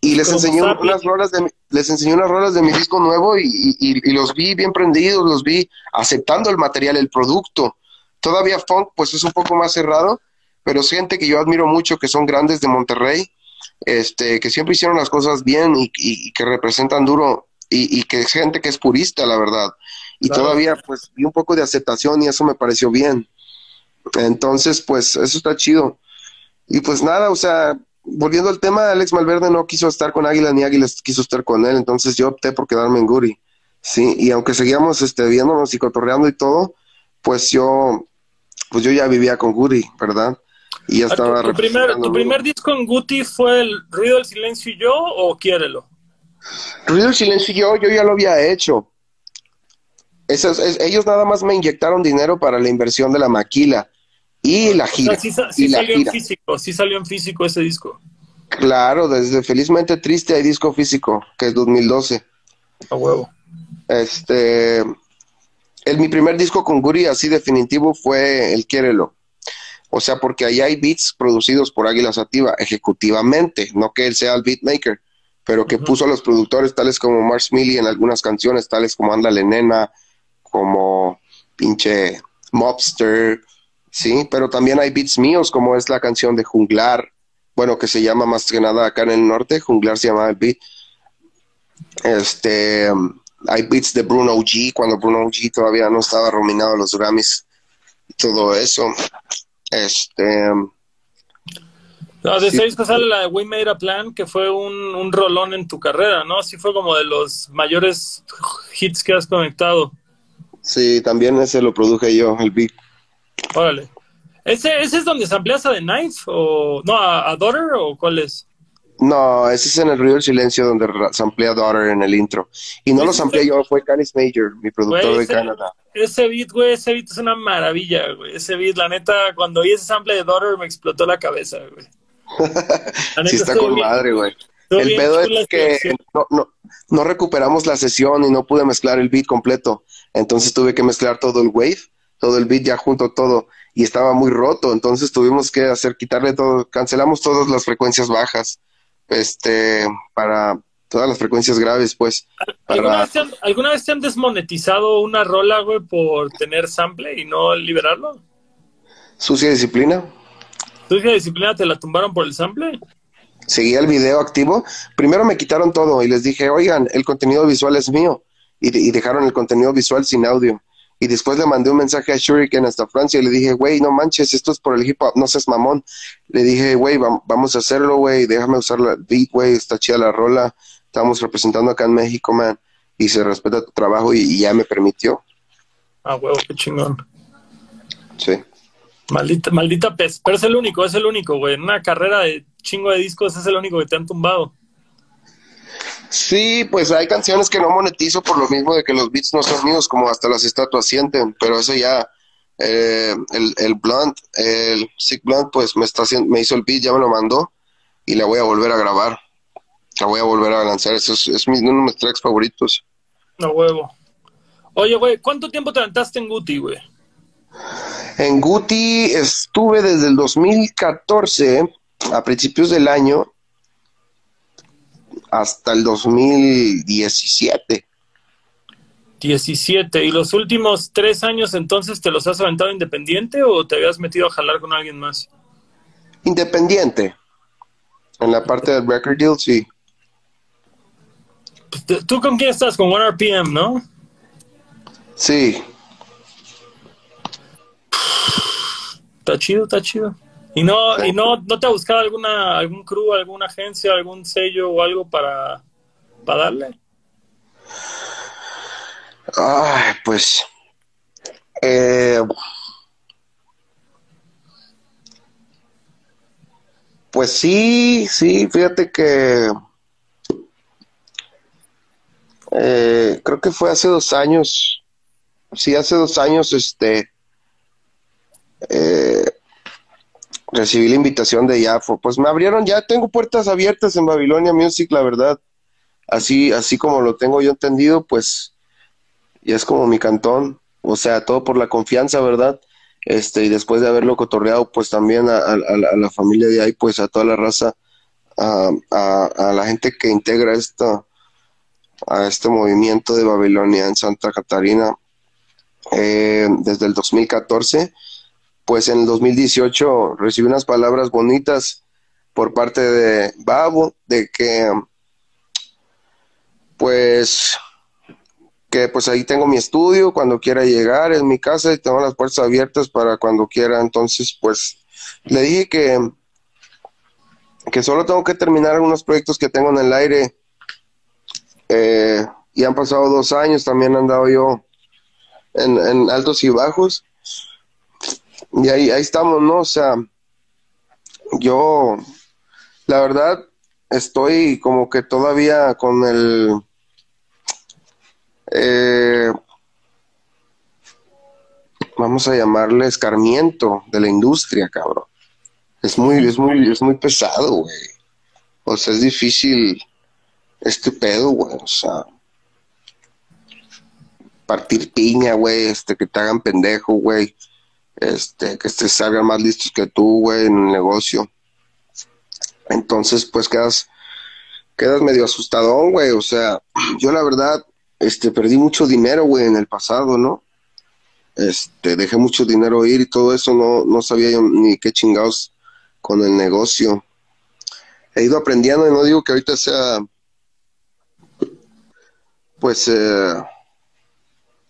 y les enseñó unas rolas de les enseñó unas rolas de mi disco nuevo y, y, y, los vi bien prendidos, los vi aceptando el material, el producto. Todavía funk, pues es un poco más cerrado, pero es gente que yo admiro mucho, que son grandes de Monterrey, este, que siempre hicieron las cosas bien y, que representan duro, y, que es gente que es purista, la verdad. Y todavía, pues, vi un poco de aceptación y eso me pareció bien. Entonces, pues, eso está chido. Y pues nada, o sea, volviendo al tema, Alex Malverde no quiso estar con Águila ni Águila quiso estar con él, entonces yo opté por quedarme en Guri. Sí, y aunque seguíamos este, viéndonos y cotorreando y todo, pues yo pues yo ya vivía con Guti, ¿verdad? Y ya estaba... ¿Tu, primer, ¿Tu primer disco en Guti fue el Ruido del Silencio y yo o Quiérelo? Ruido del Silencio y yo, yo ya lo había hecho. ellos nada más me inyectaron dinero para la inversión de la maquila y la gira. sí, salió en físico, sí salió en físico ese disco. Claro, desde Felizmente Triste hay disco físico, que es 2012. A huevo. Este, el, mi primer disco con Guri así definitivo fue El Quiérelo. O sea, porque ahí hay beats producidos por Águila Sativa ejecutivamente, no que él sea el beatmaker, pero que puso a los productores tales como Mars en algunas canciones, tales como Ándale Nena, como pinche Mobster, sí, pero también hay beats míos, como es la canción de Junglar, bueno, que se llama más que nada acá en el norte, Junglar se llama el beat. Este, hay beats de Bruno G, cuando Bruno G todavía no estaba rominado los Grammys, todo eso. Este. No, de que sale la de We Made a Plan, que fue un, un rolón en tu carrera, ¿no? Sí fue como de los mayores hits que has conectado. Sí, también ese lo produje yo, el beat. Órale. ¿Ese, ese es donde se amplias a The Knife? O, no, a, a Daughter o cuál es? No, ese es en el Río del Silencio donde samplea Daughter en el intro. Y no lo samplé yo, fue Canis Major, mi productor de Canadá. Ese beat, güey, ese beat es una maravilla, güey. Ese beat, la neta, cuando oí ese sample de Daughter me explotó la cabeza, güey. sí está con madre, güey. El pedo es que no, no, no recuperamos la sesión y no pude mezclar el beat completo. Entonces tuve que mezclar todo el wave, todo el beat ya junto todo y estaba muy roto. Entonces tuvimos que hacer quitarle todo, cancelamos todas las frecuencias bajas, este, para todas las frecuencias graves, pues. ¿Alguna, vez te han, ¿Alguna vez te han desmonetizado una rola, güey, por tener sample y no liberarlo? Sucia disciplina. ¿Sucia disciplina te la tumbaron por el sample? seguía el video activo, primero me quitaron todo y les dije, oigan, el contenido visual es mío. Y, dejaron el contenido visual sin audio. Y después le mandé un mensaje a Shuriken hasta Francia y le dije, güey, no manches, esto es por el hip hop, no seas mamón. Le dije, güey, vamos a hacerlo, güey, déjame usar la beat, güey, está chida la rola. Estamos representando acá en México, man. Y se respeta tu trabajo y, ya me permitió. Ah, huevo, qué chingón. Sí. Maldita, maldita pez. Pero es el único, es el único, güey. En una carrera de chingo de discos es el único que te han tumbado. Sí, pues hay canciones que no monetizo por lo mismo de que los beats no son míos, como hasta las estatuas sienten, pero eso ya, eh, el, el Blunt, el Sick Blunt, pues me, está haciendo, me hizo el beat, ya me lo mandó y la voy a volver a grabar. La voy a volver a lanzar, eso es, es uno de mis tracks favoritos. No huevo. Oye, güey, ¿cuánto tiempo te aventaste en Guti, güey? En Guti estuve desde el 2014 a principios del año hasta el 2017. 17. ¿Y los últimos tres años entonces te los has aventado independiente o te habías metido a jalar con alguien más? Independiente. En la parte del record deal, sí. Pues, ¿Tú con quién estás? Con 1RPM, ¿no? Sí. Está chido, está chido. ¿Y no, y no, no te ha buscado alguna, algún crew, alguna agencia, algún sello o algo para, para darle? Ay, pues. Eh, pues sí, sí, fíjate que. Eh, creo que fue hace dos años. Sí, hace dos años, este. Eh, recibí la invitación de Yafo. Pues me abrieron, ya tengo puertas abiertas en Babilonia Music, la verdad. Así, así como lo tengo yo entendido, pues ya es como mi cantón. O sea, todo por la confianza, ¿verdad? Este, y después de haberlo cotorreado, pues también a, la familia de ahí, pues a toda la raza, a, a, la gente que integra esta, a este movimiento de Babilonia en Santa Catarina eh, desde el 2014 pues en el 2018 recibí unas palabras bonitas por parte de Babo, de que pues que pues ahí tengo mi estudio cuando quiera llegar, en mi casa y tengo las puertas abiertas para cuando quiera. Entonces, pues le dije que, que solo tengo que terminar algunos proyectos que tengo en el aire. Eh, y han pasado dos años, también he andado yo en altos y bajos. Y ahí, ahí estamos, ¿no? O sea, yo, la verdad, estoy como que todavía con el... Eh, vamos a llamarle escarmiento de la industria, cabrón. Es muy, es muy, es muy pesado, güey. O sea, es difícil este pedo, güey. O sea, partir piña, güey, este, que te hagan pendejo, güey este, que te salgan más listos que tú, güey, en el negocio. Entonces, pues quedas, quedas medio asustadón, güey. O sea, yo la verdad, este, perdí mucho dinero, güey, en el pasado, ¿no? Este, dejé mucho dinero ir y todo eso, no, no sabía yo ni qué chingados con el negocio. He ido aprendiendo y no digo que ahorita sea, pues, eh,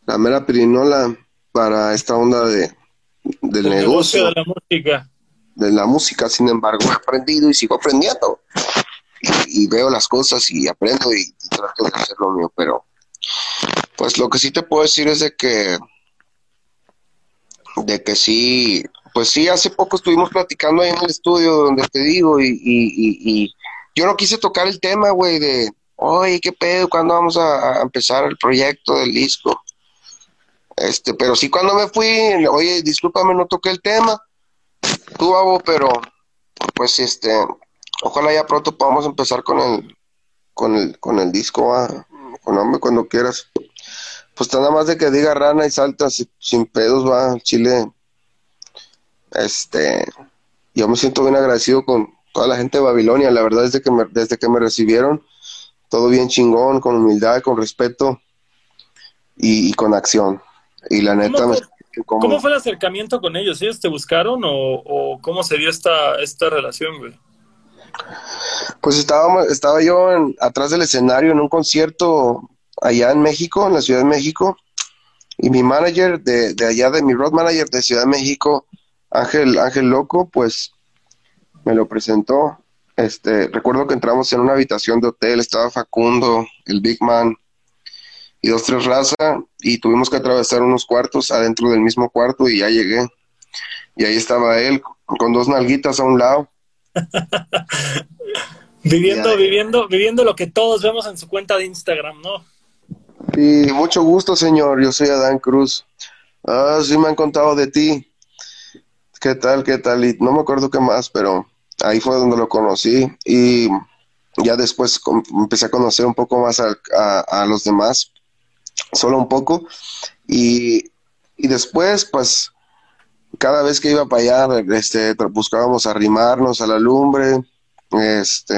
la mera pirinola para esta onda de, del negocio, de la música. De la música, sin embargo, he aprendido y sigo aprendiendo. Y, veo las cosas y aprendo y, trato de hacer lo mío, pero pues lo que sí te puedo decir es de que de que sí, pues sí, hace poco estuvimos platicando ahí en el estudio donde te digo y, y, yo no quise tocar el tema, güey, de, oye, ¿qué pedo? ¿Cuándo vamos a, a empezar el proyecto del disco? Este, pero sí cuando me fui, oye, discúlpame, no toqué el tema, tú, Babo, pero pues este, ojalá ya pronto podamos empezar con el, con el, con el disco, va, con hombre, cuando quieras. Pues nada más de que diga rana y salta sin pedos, va, Chile. Este, yo me siento bien agradecido con toda la gente de Babilonia, la verdad desde que me, desde que me recibieron, todo bien chingón, con humildad, con respeto y con acción. Y la neta... ¿Cómo, fue, el acercamiento con ellos? ¿Ellos te buscaron o, cómo se dio esta, esta relación, güey? Pues estaba, estaba yo atrás del escenario en un concierto allá en México, en la Ciudad de México, y mi manager de, de allá, de mi road manager de Ciudad de México, Ángel, Ángel Loco, pues me lo presentó. Este, recuerdo que entramos en una habitación de hotel, estaba Facundo, el Big Man, y dos, tres raza, y tuvimos que atravesar unos cuartos adentro del mismo cuarto y ya llegué. Y ahí estaba él, con dos nalguitas a un lado. viviendo, viviendo, viviendo lo que todos vemos en su cuenta de Instagram, ¿no? Sí, mucho gusto, señor. Yo soy Adán Cruz. Ah, sí me han contado de ti. ¿Qué tal, qué tal? Y no me acuerdo qué más, pero ahí fue donde lo conocí. Y ya después empecé a conocer un poco más a los demás solo un poco. Y, después, pues, cada vez que iba para allá, este, buscábamos arrimarnos a la lumbre. Este,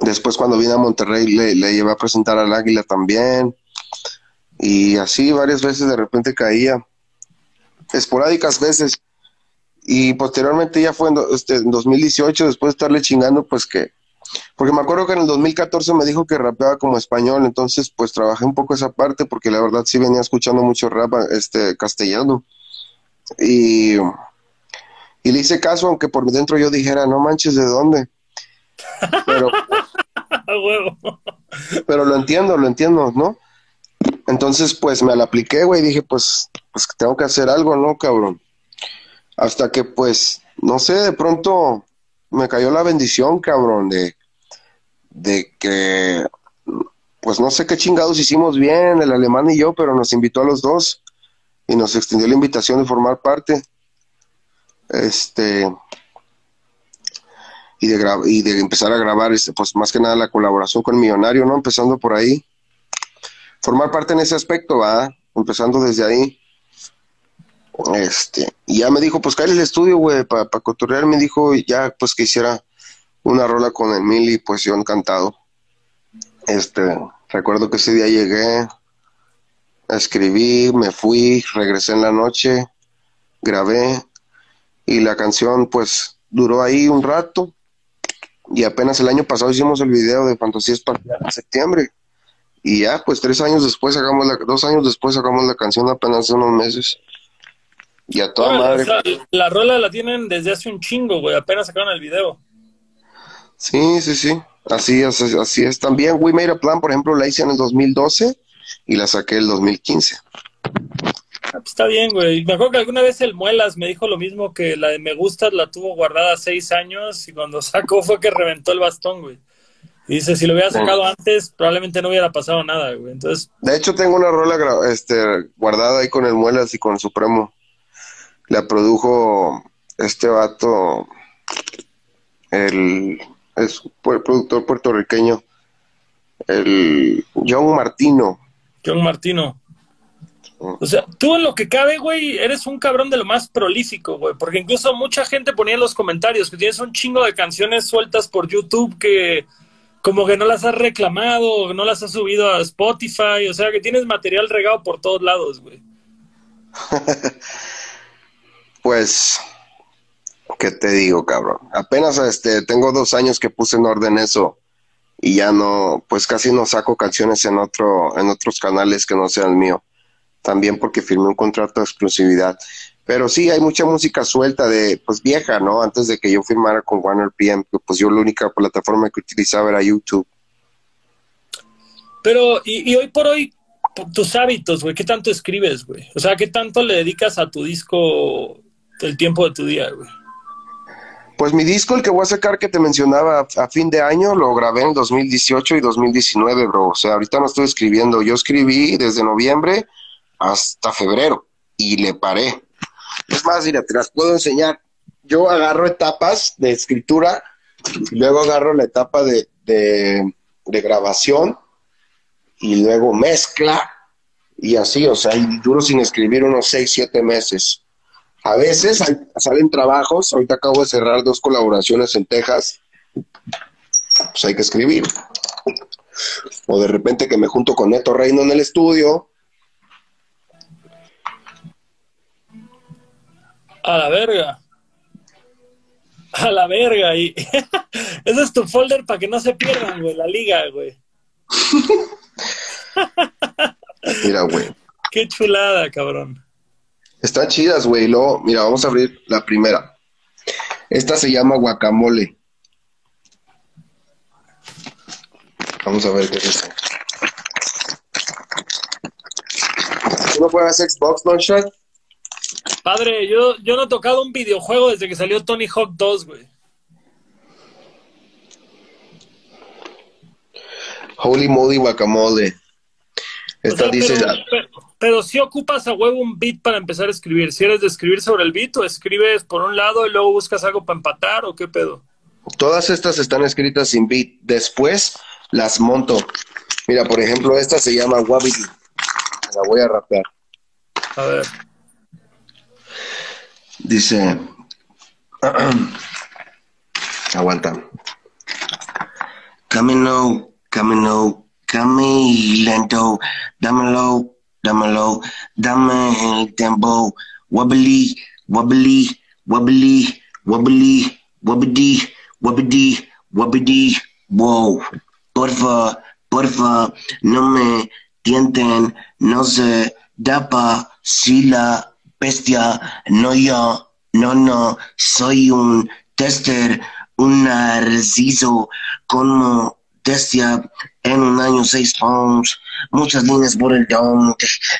después cuando vine a Monterrey le, le llevé a presentar al Águila también. Y así varias veces de repente caía. Esporádicas veces. Y posteriormente ya fue en, este, en 2018, después de estarle chingando, pues que porque me acuerdo que en el 2014 me dijo que rapeaba como español, entonces pues trabajé un poco esa parte porque la verdad sí venía escuchando mucho rap este castellano. Y, y le hice caso, aunque por dentro yo dijera, no manches, ¿de dónde? Pero, pero lo entiendo, lo entiendo, ¿no? Entonces, pues me la apliqué, güey, dije, pues, pues tengo que hacer algo, ¿no, cabrón? Hasta que, pues, no sé, de pronto me cayó la bendición, cabrón, de, de que, pues no sé qué chingados hicimos bien, el alemán y yo, pero nos invitó a los dos y nos extendió la invitación de formar parte. Este. Y de, y de empezar a grabar, este, pues más que nada la colaboración con Millonario, ¿no? Empezando por ahí. Formar parte en ese aspecto, va, empezando desde ahí. Este, y ya me dijo, pues cae el estudio, güey, para pa me dijo, ya, pues que hiciera una rola con Emil y pues yo encantado. Este, recuerdo que ese día llegué, escribí, me fui, regresé en la noche, grabé y la canción pues duró ahí un rato y apenas el año pasado hicimos el video de Fantasía Espacial en septiembre y ya pues tres años después sacamos la, dos años después sacamos la canción apenas unos meses y a toda madre. la rola la tienen desde hace un chingo, güey. Apenas sacaron el video. Sí, sí, sí. Así es, así es. También We Made a Plan, por ejemplo, la hice en el 2012 y la saqué el 2015. Ah, pues está bien, güey. Me acuerdo que alguna vez el Muelas me dijo lo mismo que la de Me Gustas la tuvo guardada seis años y cuando sacó fue que reventó el bastón, güey. Y dice, si lo hubiera sacado antes, probablemente no hubiera pasado nada, güey. Entonces... De hecho, tengo una rola este, guardada ahí con el Muelas y con el Supremo la produjo este vato, el, es el productor puertorriqueño, el John Martino. John Martino. O sea, tú en lo que cabe, güey, eres un cabrón de lo más prolífico, güey, porque incluso mucha gente ponía en los comentarios que tienes un chingo de canciones sueltas por YouTube que como que no las has reclamado, no las has subido a Spotify, o sea, que tienes material regado por todos lados, güey. Pues, ¿qué te digo, cabrón? Apenas este, tengo dos años que puse en orden eso y ya no, pues casi no saco canciones en otro, en otros canales que no sean mío. También porque firmé un contrato de exclusividad. Pero sí, hay mucha música suelta de, pues vieja, ¿no? Antes de que yo firmara con Warner PM, pues yo la única plataforma que utilizaba era YouTube. Pero, y hoy por hoy, tus hábitos, güey, ¿qué tanto escribes, güey? O sea, ¿qué tanto le dedicas a tu disco el tiempo de tu día, güey? Pues mi disco, el que voy a sacar que te mencionaba a fin de año, lo grabé en 2018 y 2019, bro. O sea, ahorita no estoy escribiendo. Yo escribí desde noviembre hasta febrero y le paré. Es más, mira, te las puedo enseñar. Yo agarro etapas de escritura y luego agarro la etapa de, de, de grabación y luego mezcla y así, o sea, y duro sin escribir unos seis, siete meses. A veces salen trabajos, ahorita acabo de cerrar dos colaboraciones en Texas, pues hay que escribir. O de repente que me junto con Neto Reino en el estudio. A la verga. A la verga. Y ese es tu folder para que no se pierdan, güey, la liga, güey. Mira, güey. Qué chulada, cabrón. Están chidas, güey. Luego, mira, vamos a abrir la primera. Esta se llama guacamole. Vamos a ver qué es esto. ¿Tú no juegas Xbox, Longshot? Padre, yo, yo no he tocado un videojuego desde que salió Tony Hawk 2, güey. Holy moly guacamole. Esta O sea, dice... pero, pero si ocupas a huevo un beat para empezar a escribir. Si eres de escribir sobre el beat o escribes por un lado y luego buscas algo para empatar o qué pedo. Todas estas están escritas sin beat. Después las monto. Mira, por ejemplo, esta se llama Wabidi. La voy a rapear. A ver. Dice. Aguanta. Camino, camino, caminando, dámelo, dámelo, dame el tiempo. Wobbly, wobbly, wobbly, wobbly, wobbly, wobbly, wobbly, wow. Porfa, porfa, no me tienten, no se dapa si la bestia, no yo, no, no, soy un tester, un narciso con modestia en un año seis pounds, muchas líneas por el don,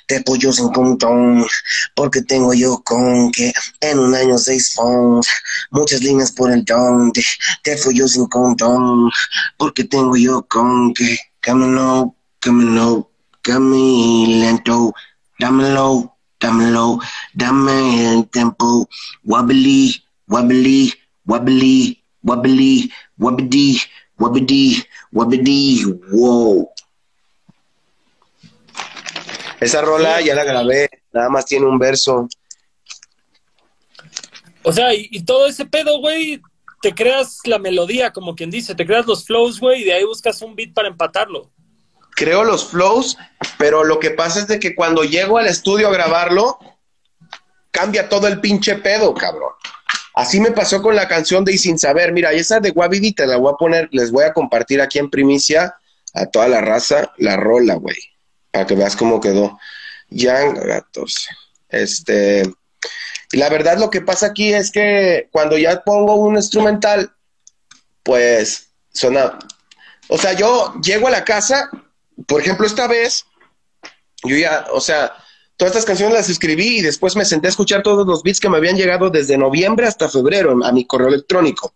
de pollos en montón, porque tengo yo con que en un año seis pounds, muchas líneas por el don, de pollos en condón, porque tengo yo con que camino, camino, camino lento, dámelo, dámelo, dame el tempo, wobbly, wobbly, wobbly, wobbly, wobbly, wobbly, wobbly, wow. Esa rola ya la grabé, nada más tiene un verso. O sea, y, y todo ese pedo, güey, te creas la melodía, como quien dice, te creas los flows, güey, y de ahí buscas un beat para empatarlo. Creo los flows, pero lo que pasa es de que cuando llego al estudio a grabarlo, cambia todo el pinche pedo, cabrón. Así me pasó con la canción de Y Sin Saber. Mira, esa de Wabidi te la voy a poner, les voy a compartir aquí en primicia a toda la raza la rola, güey. Para que veas cómo quedó. Young Gatos. Este. Y la verdad, lo que pasa aquí es que cuando ya pongo un instrumental, pues suena. O sea, yo llego a la casa, por ejemplo, esta vez, yo ya, o sea, todas estas canciones las escribí y después me senté a escuchar todos los beats que me habían llegado desde noviembre hasta febrero a mi correo electrónico.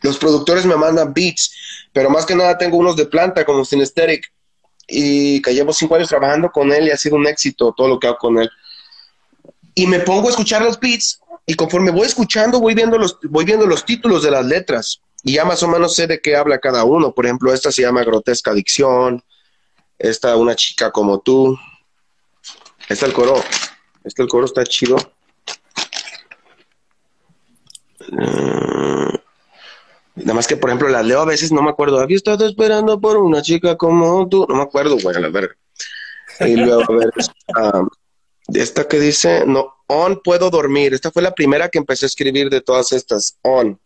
Los productores me mandan beats, pero más que nada tengo unos de planta como Synesthetic y que llevo cinco años trabajando con él y ha sido un éxito todo lo que hago con él. Y me pongo a escuchar los beats y conforme voy escuchando voy viendo los, voy viendo los títulos de las letras y ya más o menos sé de qué habla cada uno. Por ejemplo, esta se llama Grotesca Adicción, esta Una chica como tú, Está el coro. Este el coro está chido. Uh, nada más que, por ejemplo, las leo a veces, no me acuerdo. Había estado esperando por una chica como tú. No me acuerdo, güey, a la verga. Y luego, a ver, um, esta que dice, no, on puedo dormir. Esta fue la primera que empecé a escribir de todas estas. On.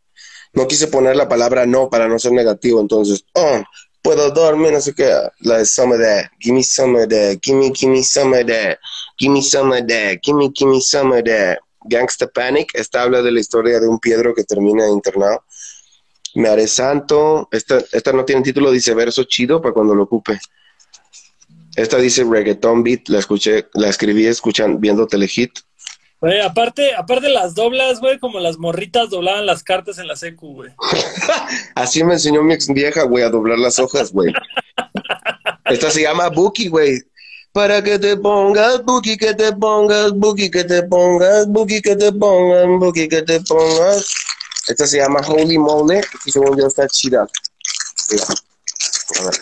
No quise poner la palabra no para no ser negativo, entonces, on puedo dormir, no sé qué, la de some give me some of give me, give me some of give me some of give me, give me some of. Gangsta Panic, esta habla de la historia de un Piedro que termina internado. Me haré santo, esta, esta no tiene título, dice verso chido para cuando lo ocupe. Esta dice reggaeton beat, la escuché, la escribí escuchando, viendo Telehit. Güey, aparte, aparte las doblas, güey, como las morritas doblaban las cartas en la secu, güey. Así me enseñó mi ex vieja, güey, a doblar las hojas, güey. Esta se llama Buki, güey. Para que te pongas, Buki, que te pongas, Buki, que te pongas, Buki, que te pongas, Buki, que te pongas. Esta se llama Holy Moly y según yo está chida. A ver.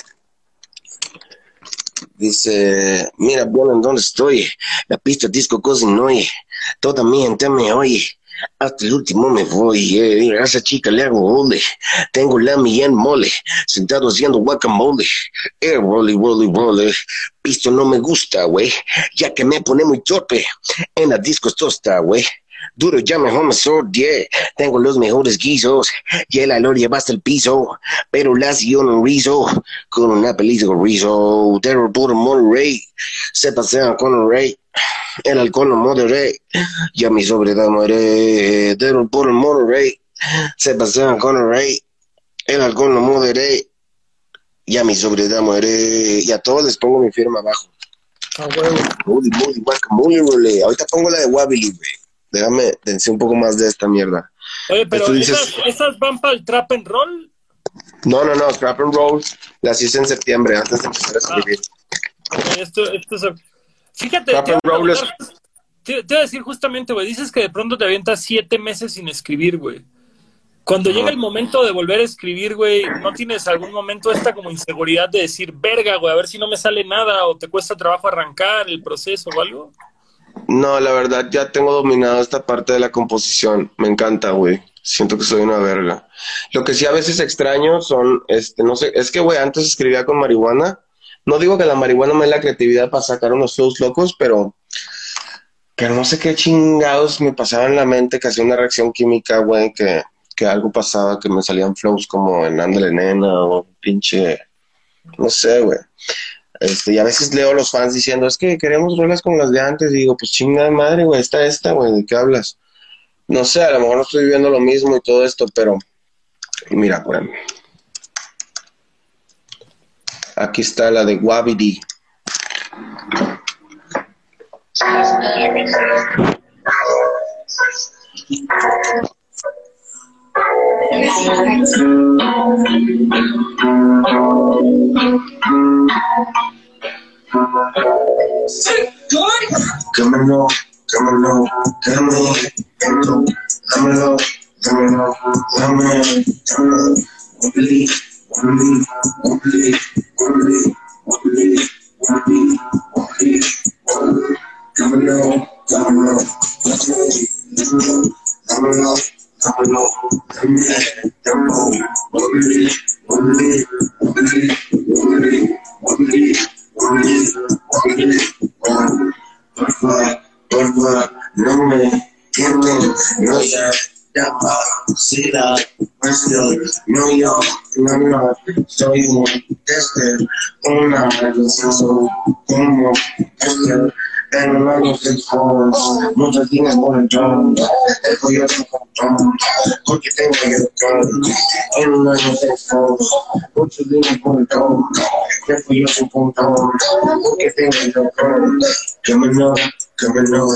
Dice, mira, bueno, ¿en dónde estoy? La pista disco oye. Toda mi gente me oye. Hasta el último me voy, eh, a esa chica le hago ole. Tengo la mía en mole, sentado haciendo guacamole. Eh, rolly, rolly, rolly. Pisto no me gusta, güey, ya que me pone muy torpe. En la disco esto está, güey. Duro ya mejor me yeah. Tengo los mejores guisos. Y el alor lleva hasta el piso. Pero la yo no rizo. Con una con rizo. Terror por Monterey. Se pasean con el rey. El alcohol no moderé. Ya mi sobriedad muere. Terror por Monterey. Se pasean con el rey. El alcohol no moderé. Ya mi sobriedad muere. Y a todos les pongo mi firma abajo. Ah, bueno. Muy, muy, muy, Ahorita pongo la de Wabili, güey. Déjame decir un poco más de esta mierda. Oye, pero ¿esas, van para el trap and roll? No, no, no, trap and roll las hice en septiembre, antes de empezar a ah. escribir. esto, esto es... Fíjate, te, voy a decir justamente, güey, dices que de pronto te avientas siete meses sin escribir, güey. Cuando llega el momento de volver a escribir, güey, ¿no tienes algún momento esta como inseguridad de decir, verga, güey, a ver si no me sale nada o te cuesta trabajo arrancar el proceso o algo? No, la verdad ya tengo dominado esta parte de la composición. Me encanta, güey. Siento que soy una verga. Lo que sí a veces extraño son, este, no sé, es que, güey, antes escribía con marihuana. No digo que la marihuana me dé la creatividad para sacar unos flows locos, pero que no sé qué chingados me pasaba en la mente, que hacía una reacción química, güey, que, que algo pasaba, que me salían flows como en Ándale Nena o pinche, no sé, güey. Este, y a veces leo a los fans diciendo, es que queremos rolas como las de antes. Y digo, pues chingada madre, güey, está esta, güey, ¿de qué hablas? No sé, a lo mejor no estoy viviendo lo mismo y todo esto, pero mira, pues. Aquí está la de Wabidi. Dámelo, dámelo, dámelo, dámelo, dámelo, dámelo, dámelo, dámelo, wobbly, wobbly, wobbly, wobbly, wobbly, wobbly, wobbly, wobbly, dámelo, dámelo, dámelo, dámelo, dámelo, soy un tester, una relación, como tester, En el medio de todos, muchas tienes por el don, el cuello de montón, porque tengo el don. En el medio de todos, muchas tienes por el don, el cuello de montón, porque tengo el don. Dámelo, dámelo,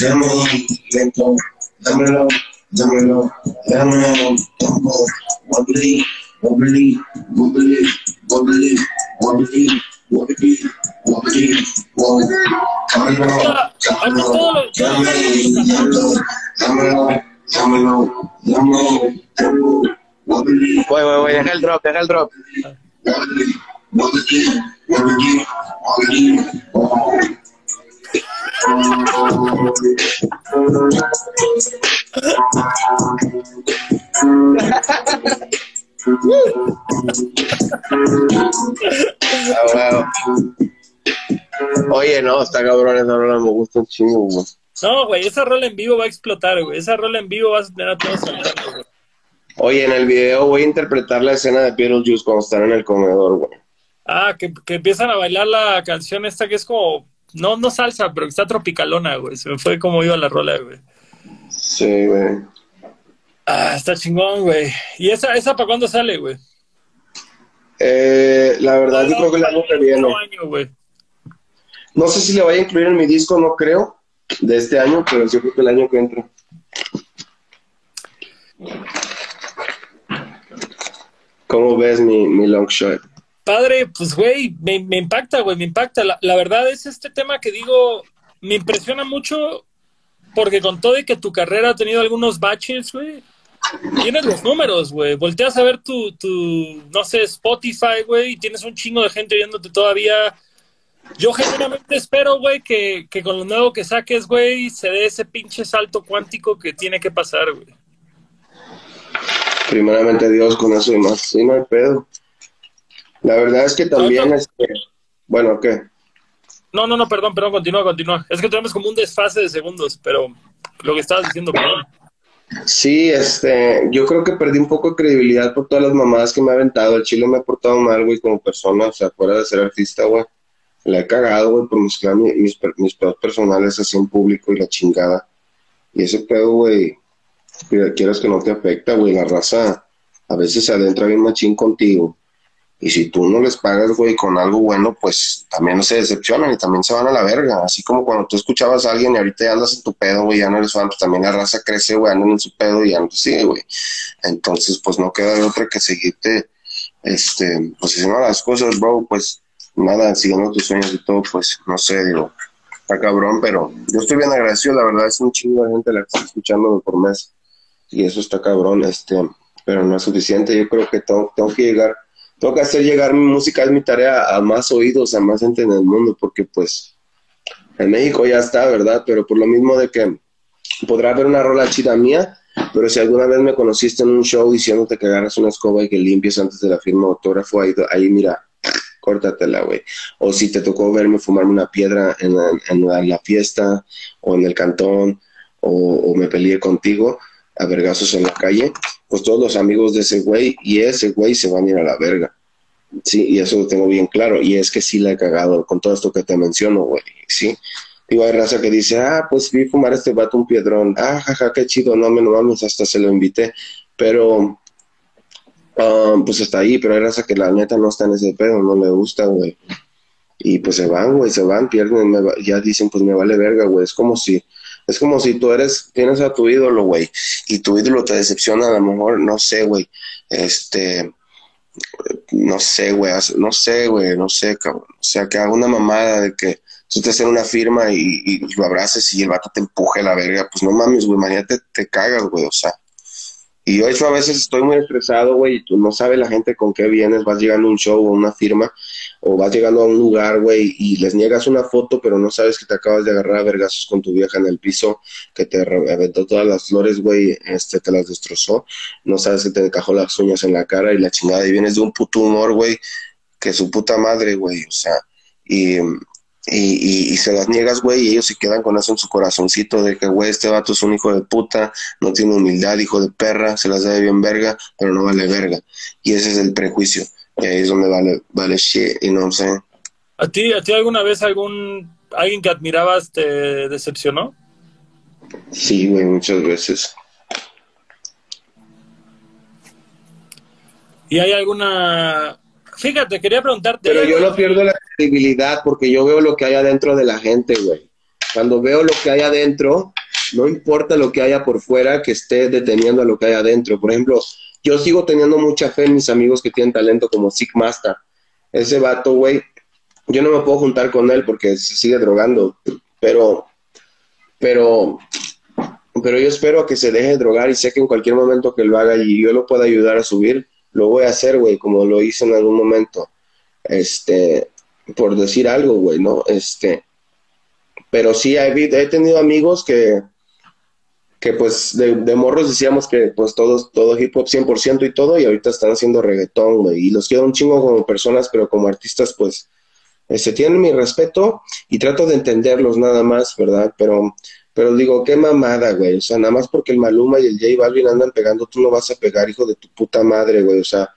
dámelo, lento, dámelo, dámelo, dámelo, tampoco. Wobbly, wobbly, wobbly, wobbly, wobbly. Voy, voy, voy, deja el drop, deja el drop. wow. Oye, no, está cabrón, esa rola me gusta un chingo, güey. No, güey, esa rola en vivo va a explotar, güey. Esa rola en vivo va a tener a todos saltando, güey. Oye, en el video voy a interpretar la escena de Beetlejuice cuando están en el comedor, güey. Ah, que, que empiezan a bailar la canción esta que es como, no, no salsa, pero que está tropicalona, güey. Se me fue como iba la rola, güey. Sí, güey. Ah, está chingón, güey. ¿Y esa, esa para cuándo sale, güey? Eh, la verdad, yo creo que la año que viene. No sé si le voy a incluir en mi disco, no creo. de este año, pero yo creo que el año que entra. ¿Cómo ves mi, mi long shot? Padre, pues güey, me, me impacta, güey, me impacta. La, la, verdad es este tema que digo, me impresiona mucho porque con todo y que tu carrera ha tenido algunos baches, güey, tienes los números, güey. Volteas a ver tu, tu no sé, Spotify, güey, y tienes un chingo de gente viéndote todavía. Yo genuinamente espero, güey, que, que con lo nuevo que saques, güey, se dé ese pinche salto cuántico que tiene que pasar, güey. Primeramente Dios con eso y más. Sí, no hay pedo. La verdad es que también, no, no. Este, bueno, ¿qué? No, no, no, perdón, perdón, continúa, continúa. Es que tenemos como un desfase de segundos, pero lo que estabas diciendo, perdón. Sí, este, yo creo que perdí un poco de credibilidad por todas las mamadas que me ha aventado. El chile me ha portado mal, güey, como persona, o sea, fuera de ser artista, güey. Le he cagado, güey, por mezclar mis, mis, mis pedos personales así en público y la chingada. Y ese pedo, güey, quieras que no te afecta, güey, la raza a veces se adentra bien machín contigo y si tú no les pagas, güey, con algo bueno, pues también no se decepcionan y también se van a la verga. Así como cuando tú escuchabas a alguien y ahorita ya andas en tu pedo, güey, ya no eres fan, pues también la raza crece, güey, andan en su pedo y ya no sigue, güey. Entonces, pues no queda de otra que seguirte, este, pues haciendo las cosas, bro, pues nada, siguiendo tus sueños y todo, pues no sé, digo, está cabrón, pero yo estoy bien agradecido, la verdad, es un chingo de gente la que está escuchando por mes y eso está cabrón, este, pero no es suficiente. Yo creo que tengo, tengo que llegar tengo que hacer llegar mi música, es mi tarea, a más oídos, a más gente en el mundo, porque pues en México ya está, ¿verdad? Pero por lo mismo de que podrá haber una rola chida mía, pero si alguna vez me conociste en un show diciéndote que agarras una escoba y que limpies antes de la firma autógrafo, ahí, ahí mira, córtatela, güey. O si te tocó verme fumarme una piedra en la, en la, fiesta o en el cantón o, o me peleé contigo, a vergazos en la calle, pues todos los amigos de ese güey y ese güey se van a ir a la verga. Sí, y eso lo tengo bien claro. Y es que sí la he cagado con todo esto que te menciono, güey. Sí. Digo, hay raza que dice, ah, pues vi fumar este vato un piedrón. Ah, jaja, qué chido, no me lo vamos, hasta se lo invité. Pero, um, pues está ahí, pero hay raza que la neta no está en ese pedo, no le gusta, güey. Y pues se van, güey, se van, pierden, me, ya dicen, pues me vale verga, güey. Es como si, es como si tú eres, tienes a tu ídolo, güey, y tu ídolo te decepciona, a lo mejor, no sé, güey, este, no sé, güey, no sé, güey, no sé, cabrón. O sea, que haga una mamada de que tú te haces una firma y, y, lo abraces y el vato te empuje a la verga, pues no mames, güey, mañana te, te cagas, güey, o sea. Y yo, hecho, a veces estoy muy estresado, güey, y tú no sabes la gente con qué vienes, vas llegando a un show o una firma, o vas llegando a un lugar, güey, y les niegas una foto, pero no sabes que te acabas de agarrar a vergazos con tu vieja en el piso, que te aventó todas las flores, güey, este, te las destrozó, no sabes que te encajó las uñas en la cara y la chingada, y vienes de un puto humor, güey, que su puta madre, güey, o sea, y, y, y, se las niegas, güey, y ellos se quedan con eso en su corazoncito de que, güey, este vato es un hijo de puta, no tiene humildad, hijo de perra, se las da bien verga, pero no vale verga. Y ese es el prejuicio. Y ahí es donde vale, vale shit, y no sé. ¿A ti, ¿A ti alguna vez algún, alguien que admirabas te decepcionó? Sí, güey, muchas veces. ¿Y hay alguna Fíjate, quería preguntarte. Pero yo no pierdo la credibilidad porque yo veo lo que hay adentro de la gente, güey. Cuando veo lo que hay adentro, no importa lo que haya por fuera, que esté deteniendo a lo que hay adentro. Por ejemplo, yo sigo teniendo mucha fe en mis amigos que tienen talento como Sick Master. Ese vato, güey, yo no me puedo juntar con él porque se sigue drogando, pero, pero, pero yo espero a que se deje drogar y sé que en cualquier momento que lo haga y yo lo pueda ayudar a subir, lo voy a hacer, güey, como lo hice en algún momento. Este, por decir algo, güey, ¿no? Este, pero sí he tenido amigos que, que pues de, de, morros decíamos que pues todos, todo hip hop 100% y todo, y ahorita están haciendo reggaetón, güey, y los quiero un chingo como personas, pero como artistas, pues, este, tienen mi respeto y trato de entenderlos nada más, ¿verdad? Pero pero digo, qué mamada, güey. O sea, nada más porque el Maluma y el J Balvin andan pegando, tú no vas a pegar, hijo de tu puta madre, güey. O sea,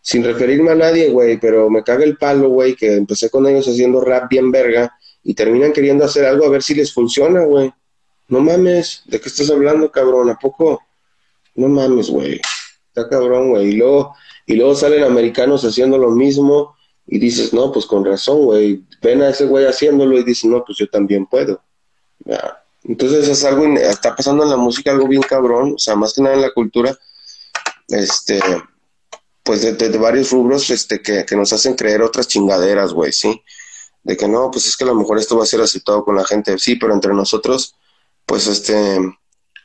sin referirme a nadie, güey, pero me caga el palo, güey, que empecé con ellos haciendo rap bien verga y terminan queriendo hacer algo a ver si les funciona, güey. No mames, ¿de qué estás hablando, cabrón? ¿A poco? No mames, güey. Está cabrón, güey. Y luego, y luego salen americanos haciendo lo mismo y dices, no, pues con razón, güey. Ven a ese güey haciéndolo y dices, no, pues yo también puedo. Entonces es algo, está pasando en la música algo bien cabrón, o sea, más que nada en la cultura, este, pues de, varios rubros este, que, que, nos hacen creer otras chingaderas, güey, ¿sí? De que no, pues es que a lo mejor esto va a ser aceptado con la gente, sí, pero entre nosotros, pues este,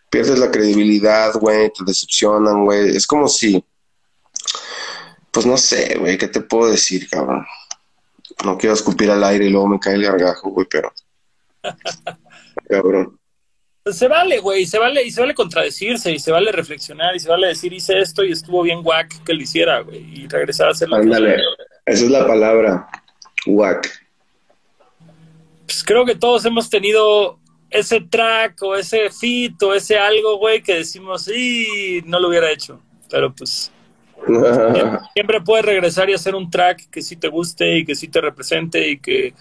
pierdes la credibilidad, güey, te decepcionan, güey, es como si, pues no sé, güey, ¿qué te puedo decir, cabrón? No quiero escupir al aire y luego me cae el gargajo, güey, pero... cabrón. Pues se vale, güey, se vale, y se vale contradecirse, y se vale reflexionar, y se vale decir, hice esto y estuvo bien guac que lo hiciera, güey, y regresar a hacerlo. Ándale, esa es la palabra, guac. Pues creo que todos hemos tenido ese track o ese fit o ese algo, güey, que decimos, sí, no lo hubiera hecho, pero pues siempre, puedes regresar y hacer un track que sí te guste y que sí te represente y que...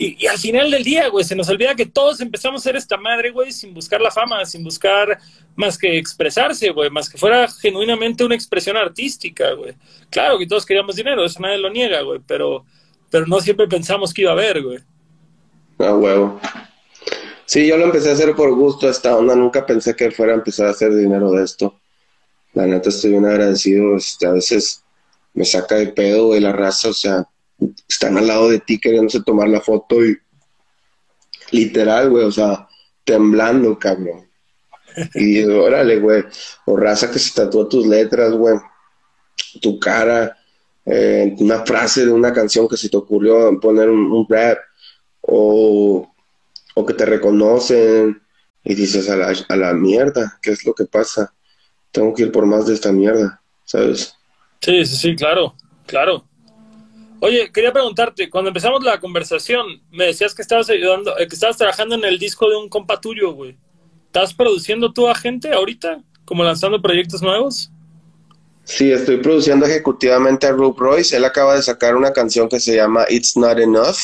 Y, al final del día, güey, se nos olvida que todos empezamos a ser esta madre, güey, sin buscar la fama, sin buscar más que expresarse, güey, más que fuera genuinamente una expresión artística, güey. Claro que todos queríamos dinero, eso nadie lo niega, güey, pero, pero no siempre pensamos que iba a haber, güey. Ah, huevo. Sí, yo lo empecé a hacer por gusto esta onda, nunca pensé que fuera a empezar a hacer dinero de esto. La neta estoy bien agradecido, este, a veces me saca de pedo, güey, la raza, o sea, están al lado de ti queriéndose tomar la foto y literal, güey, o sea, temblando, cabrón. Y digo, órale, güey, o raza que se tatúa tus letras, güey, tu cara, eh, una frase de una canción que se te ocurrió poner un, rap, o, o, que te reconocen y dices a la, a la mierda, ¿qué es lo que pasa? tengo que ir por más de esta mierda, ¿sabes? Sí, sí, sí, claro, claro. Oye, quería preguntarte, cuando empezamos la conversación, me decías que estabas ayudando, eh, que estabas trabajando en el disco de un compa tuyo, güey. ¿Estás produciendo tú a gente ahorita? ¿Como lanzando proyectos nuevos? Sí, estoy produciendo ejecutivamente a Rope Royce. Él acaba de sacar una canción que se llama It's Not Enough.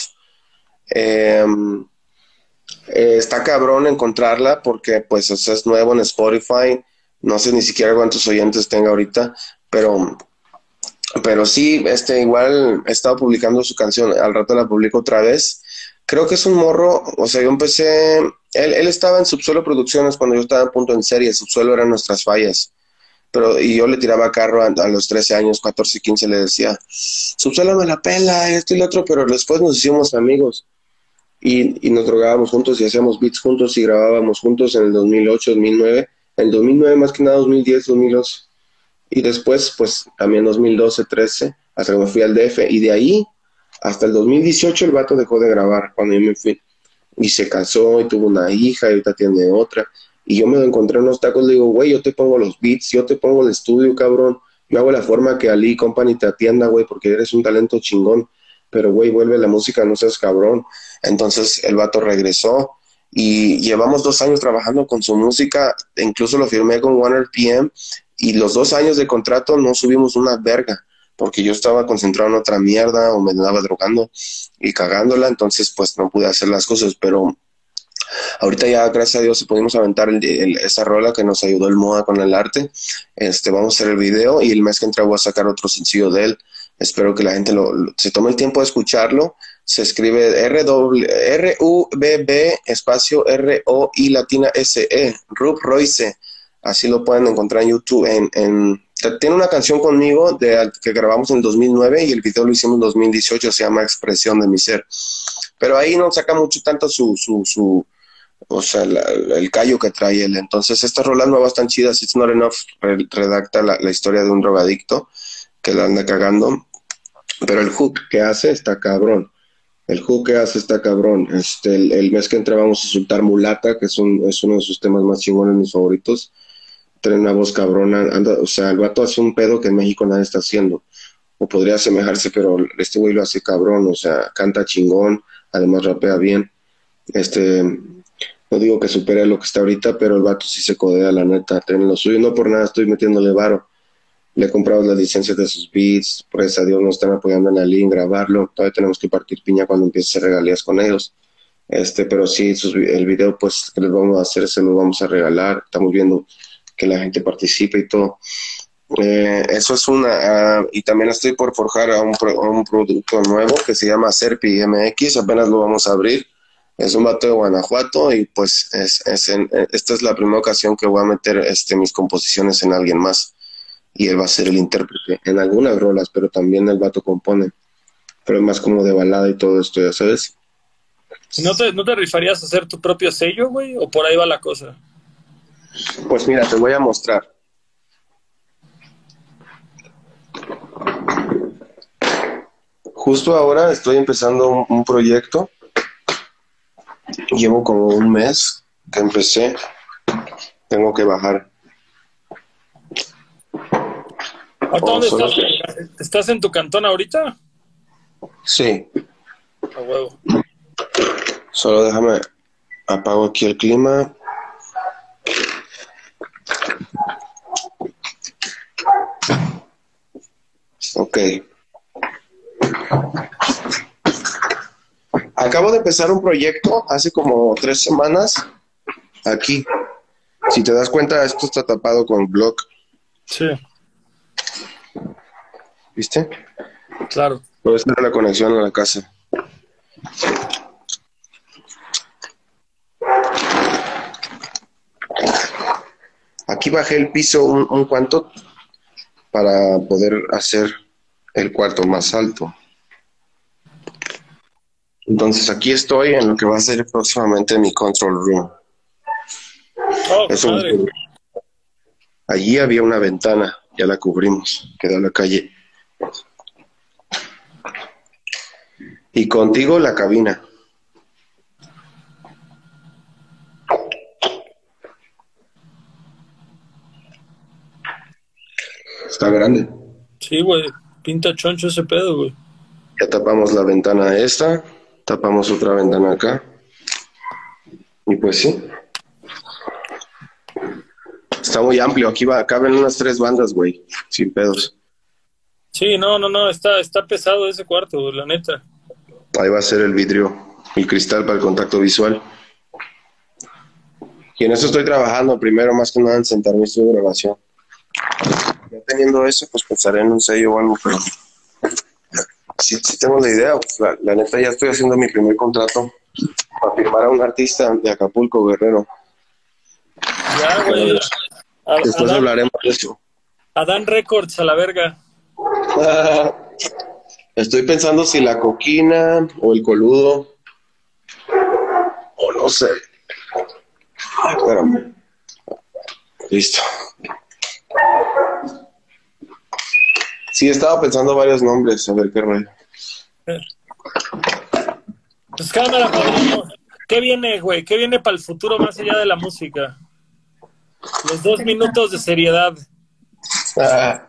Em, eh, está cabrón encontrarla porque pues es nuevo en Spotify. No sé ni siquiera cuántos oyentes tenga ahorita, pero, pero sí, este, igual he estado publicando su canción, al rato la publico otra vez. Creo que es un morro, o sea, yo empecé, él, él estaba en Subsuelo Producciones cuando yo estaba en punto en serie, Subsuelo eran nuestras fallas. Pero y yo le tiraba carro a, los 13 años, 14, 15, le decía, Subsuelo me la pela, esto y lo otro, pero después nos hicimos amigos y, y, nos drogábamos juntos y hacíamos beats juntos y grabábamos juntos en el 2008, 2009 el 2009 más que nada 2010, 2011 y después pues también 2012, 13 hasta que me fui al DF y de ahí hasta el 2018 el vato dejó de grabar cuando yo me fui. Y se casó y tuvo una hija y ahorita tiene otra. Y yo me encontré en unos tacos le digo güey yo te pongo los beats yo te pongo el estudio cabrón. Yo hago la forma que Ali Company te atienda güey porque eres un talento chingón. Pero güey vuelve la música no seas cabrón entonces el vato regresó y llevamos dos años trabajando con su música, incluso lo firmé con OneRPM y los dos años de contrato no subimos una verga porque yo estaba concentrado en otra mierda o me andaba drogando y cagándola, entonces pues no pude hacer las cosas, pero ahorita ya gracias a Dios pudimos aventar esa rola que nos ayudó el MOA con el arte, este vamos a hacer el video y el mes que entra voy a sacar otro sencillo de él, espero que la gente lo, se tome el tiempo de escucharlo se escribe R-U-B-B espacio R-O-I latina S-E, Rub Royce. Así lo pueden encontrar en YouTube. En, tiene una canción conmigo de, que grabamos en 2009 y el video lo hicimos en 2018, se llama Expresión de mi ser. Pero ahí no saca mucho tanto su, su, su o sea, el callo que trae él. Entonces, estas rolas nuevas están chidas. It's Not Enough redacta la, la historia de un drogadicto que la anda cagando. Pero el hook que hace está cabrón. El hook que hace está cabrón. Este, el, mes que entra vamos a soltar Mulata, que es, un, es uno de sus temas más chingones, mis favoritos. Tiene una voz cabrona. Anda, o sea, el vato hace un pedo que en México nadie está haciendo. O podría asemejarse, pero este güey lo hace cabrón. O sea, canta chingón, además rapea bien. Este, no digo que supere lo que está ahorita, pero el vato sí se codea, la neta. Tiene lo suyo. No por nada estoy metiéndole varo le he comprado las licencias de sus beats, pues a Dios nos están apoyando en la link, grabarlo, todavía tenemos que partir piña cuando empiece a hacer regalías con ellos, este, pero sí, el video pues que les vamos a hacer se lo vamos a regalar, estamos viendo que la gente participe y todo. Eh, eso es una, ah, y también estoy por forjar a un, un, producto nuevo que se llama Serpi MX, apenas lo vamos a abrir, Es un vato de Guanajuato y pues es, esta es la primera ocasión que voy a meter este, mis composiciones en alguien más y él va a ser el intérprete en algunas rolas, pero también el vato compone, pero es más como de balada y todo esto, ya sabes. ¿No te, ¿No te rifarías a hacer tu propio sello, güey? ¿O por ahí va la cosa? Pues mira, te voy a mostrar. Justo ahora estoy empezando un, proyecto. Llevo como un mes que empecé. Tengo que bajar. Dónde estás? ¿Estás en tu cantón ahorita? Sí. A huevo. Solo déjame apago aquí el clima. Ok. Acabo de empezar un proyecto hace como tres semanas aquí. Si te das cuenta, esto está tapado con block. Sí. ¿Viste? Claro. Puede ser la conexión a la casa. Aquí bajé el piso un, un cuanto para poder hacer el cuarto más alto. Entonces aquí estoy en lo que va a ser próximamente mi control room. Oh, Allí había una ventana, ya la cubrimos, quedó la calle. Y contigo la cabina. Está grande. Sí, güey. Pinta choncho ese pedo, güey. Ya tapamos la ventana esta, tapamos otra ventana acá. Y pues sí. Está muy amplio, aquí va, caben unas tres bandas, güey, sin pedos. Sí, no, no, no, está, está pesado ese cuarto, la neta. Ahí va a ser el vidrio, el cristal para el contacto visual. Y en eso estoy trabajando, primero más que nada en sentar mi estudio de grabación teniendo eso, pues pensaré en un sello o algo, pero si tengo la idea, pues la, neta ya estoy haciendo mi primer contrato para firmar a un artista de Acapulco, Guerrero. Ya, güey. Después hablaremos de eso. Adán Records, a la verga. estoy pensando si la coquina o el coludo. O no sé. espérame. Listo. Sí, estaba pensando varios nombres, a ver qué rollo. Pues cámara, ¿Qué viene, güey? ¿Qué viene para el futuro más allá de la música? Los dos minutos de seriedad. Ah,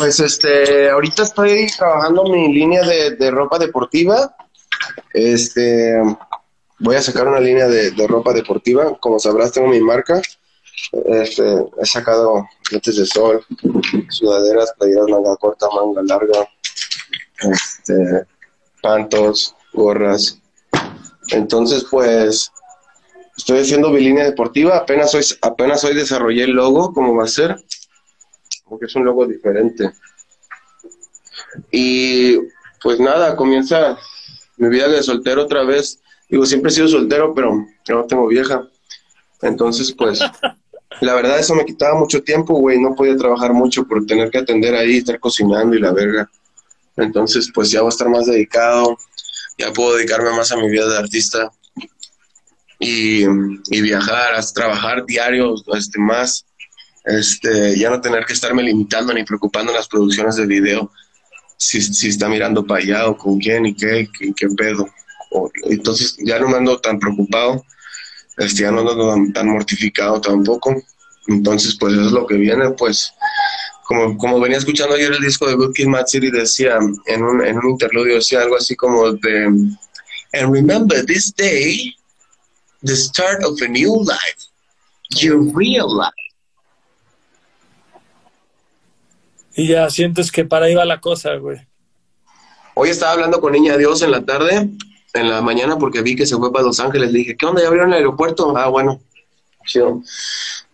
pues este, ahorita estoy trabajando mi línea de, ropa deportiva. Este, voy a sacar una línea de, de ropa deportiva. Como sabrás, tengo mi marca. Este, he sacado lentes de sol, sudaderas, playeras manga corta, manga larga, este, pantos, gorras. Entonces, pues, estoy haciendo mi línea deportiva. Apenas hoy, apenas hoy desarrollé el logo, como va a ser, porque es un logo diferente. Y pues nada, comienza mi vida de soltero otra vez. Digo, siempre he sido soltero, pero no tengo vieja. Entonces, pues, la verdad eso me quitaba mucho tiempo, güey, no podía trabajar mucho por tener que atender ahí, estar cocinando y la verga. Entonces, pues ya voy a estar más dedicado, ya puedo dedicarme más a mi vida de artista y, viajar, a trabajar diario, este, más, este, ya no tener que estarme limitando ni preocupando en las producciones de video, si, si está mirando para allá o con quién y qué, qué, pedo. entonces ya no me ando tan preocupado este, ya no ando tan mortificado tampoco. Entonces, pues eso es lo que viene, pues como, como venía escuchando ayer el disco de Good Kid, Mad City, decía en un, en un interludio, decía algo así como de, and remember this day, the start of a new life, your real life. Y ya sientes que para ahí va la cosa, güey. Hoy estaba hablando con Niña Dios en la tarde en la mañana porque vi que se fue para Los Ángeles. Le dije, ¿qué onda? ¿Ya abrieron el aeropuerto? Ah, bueno, chido.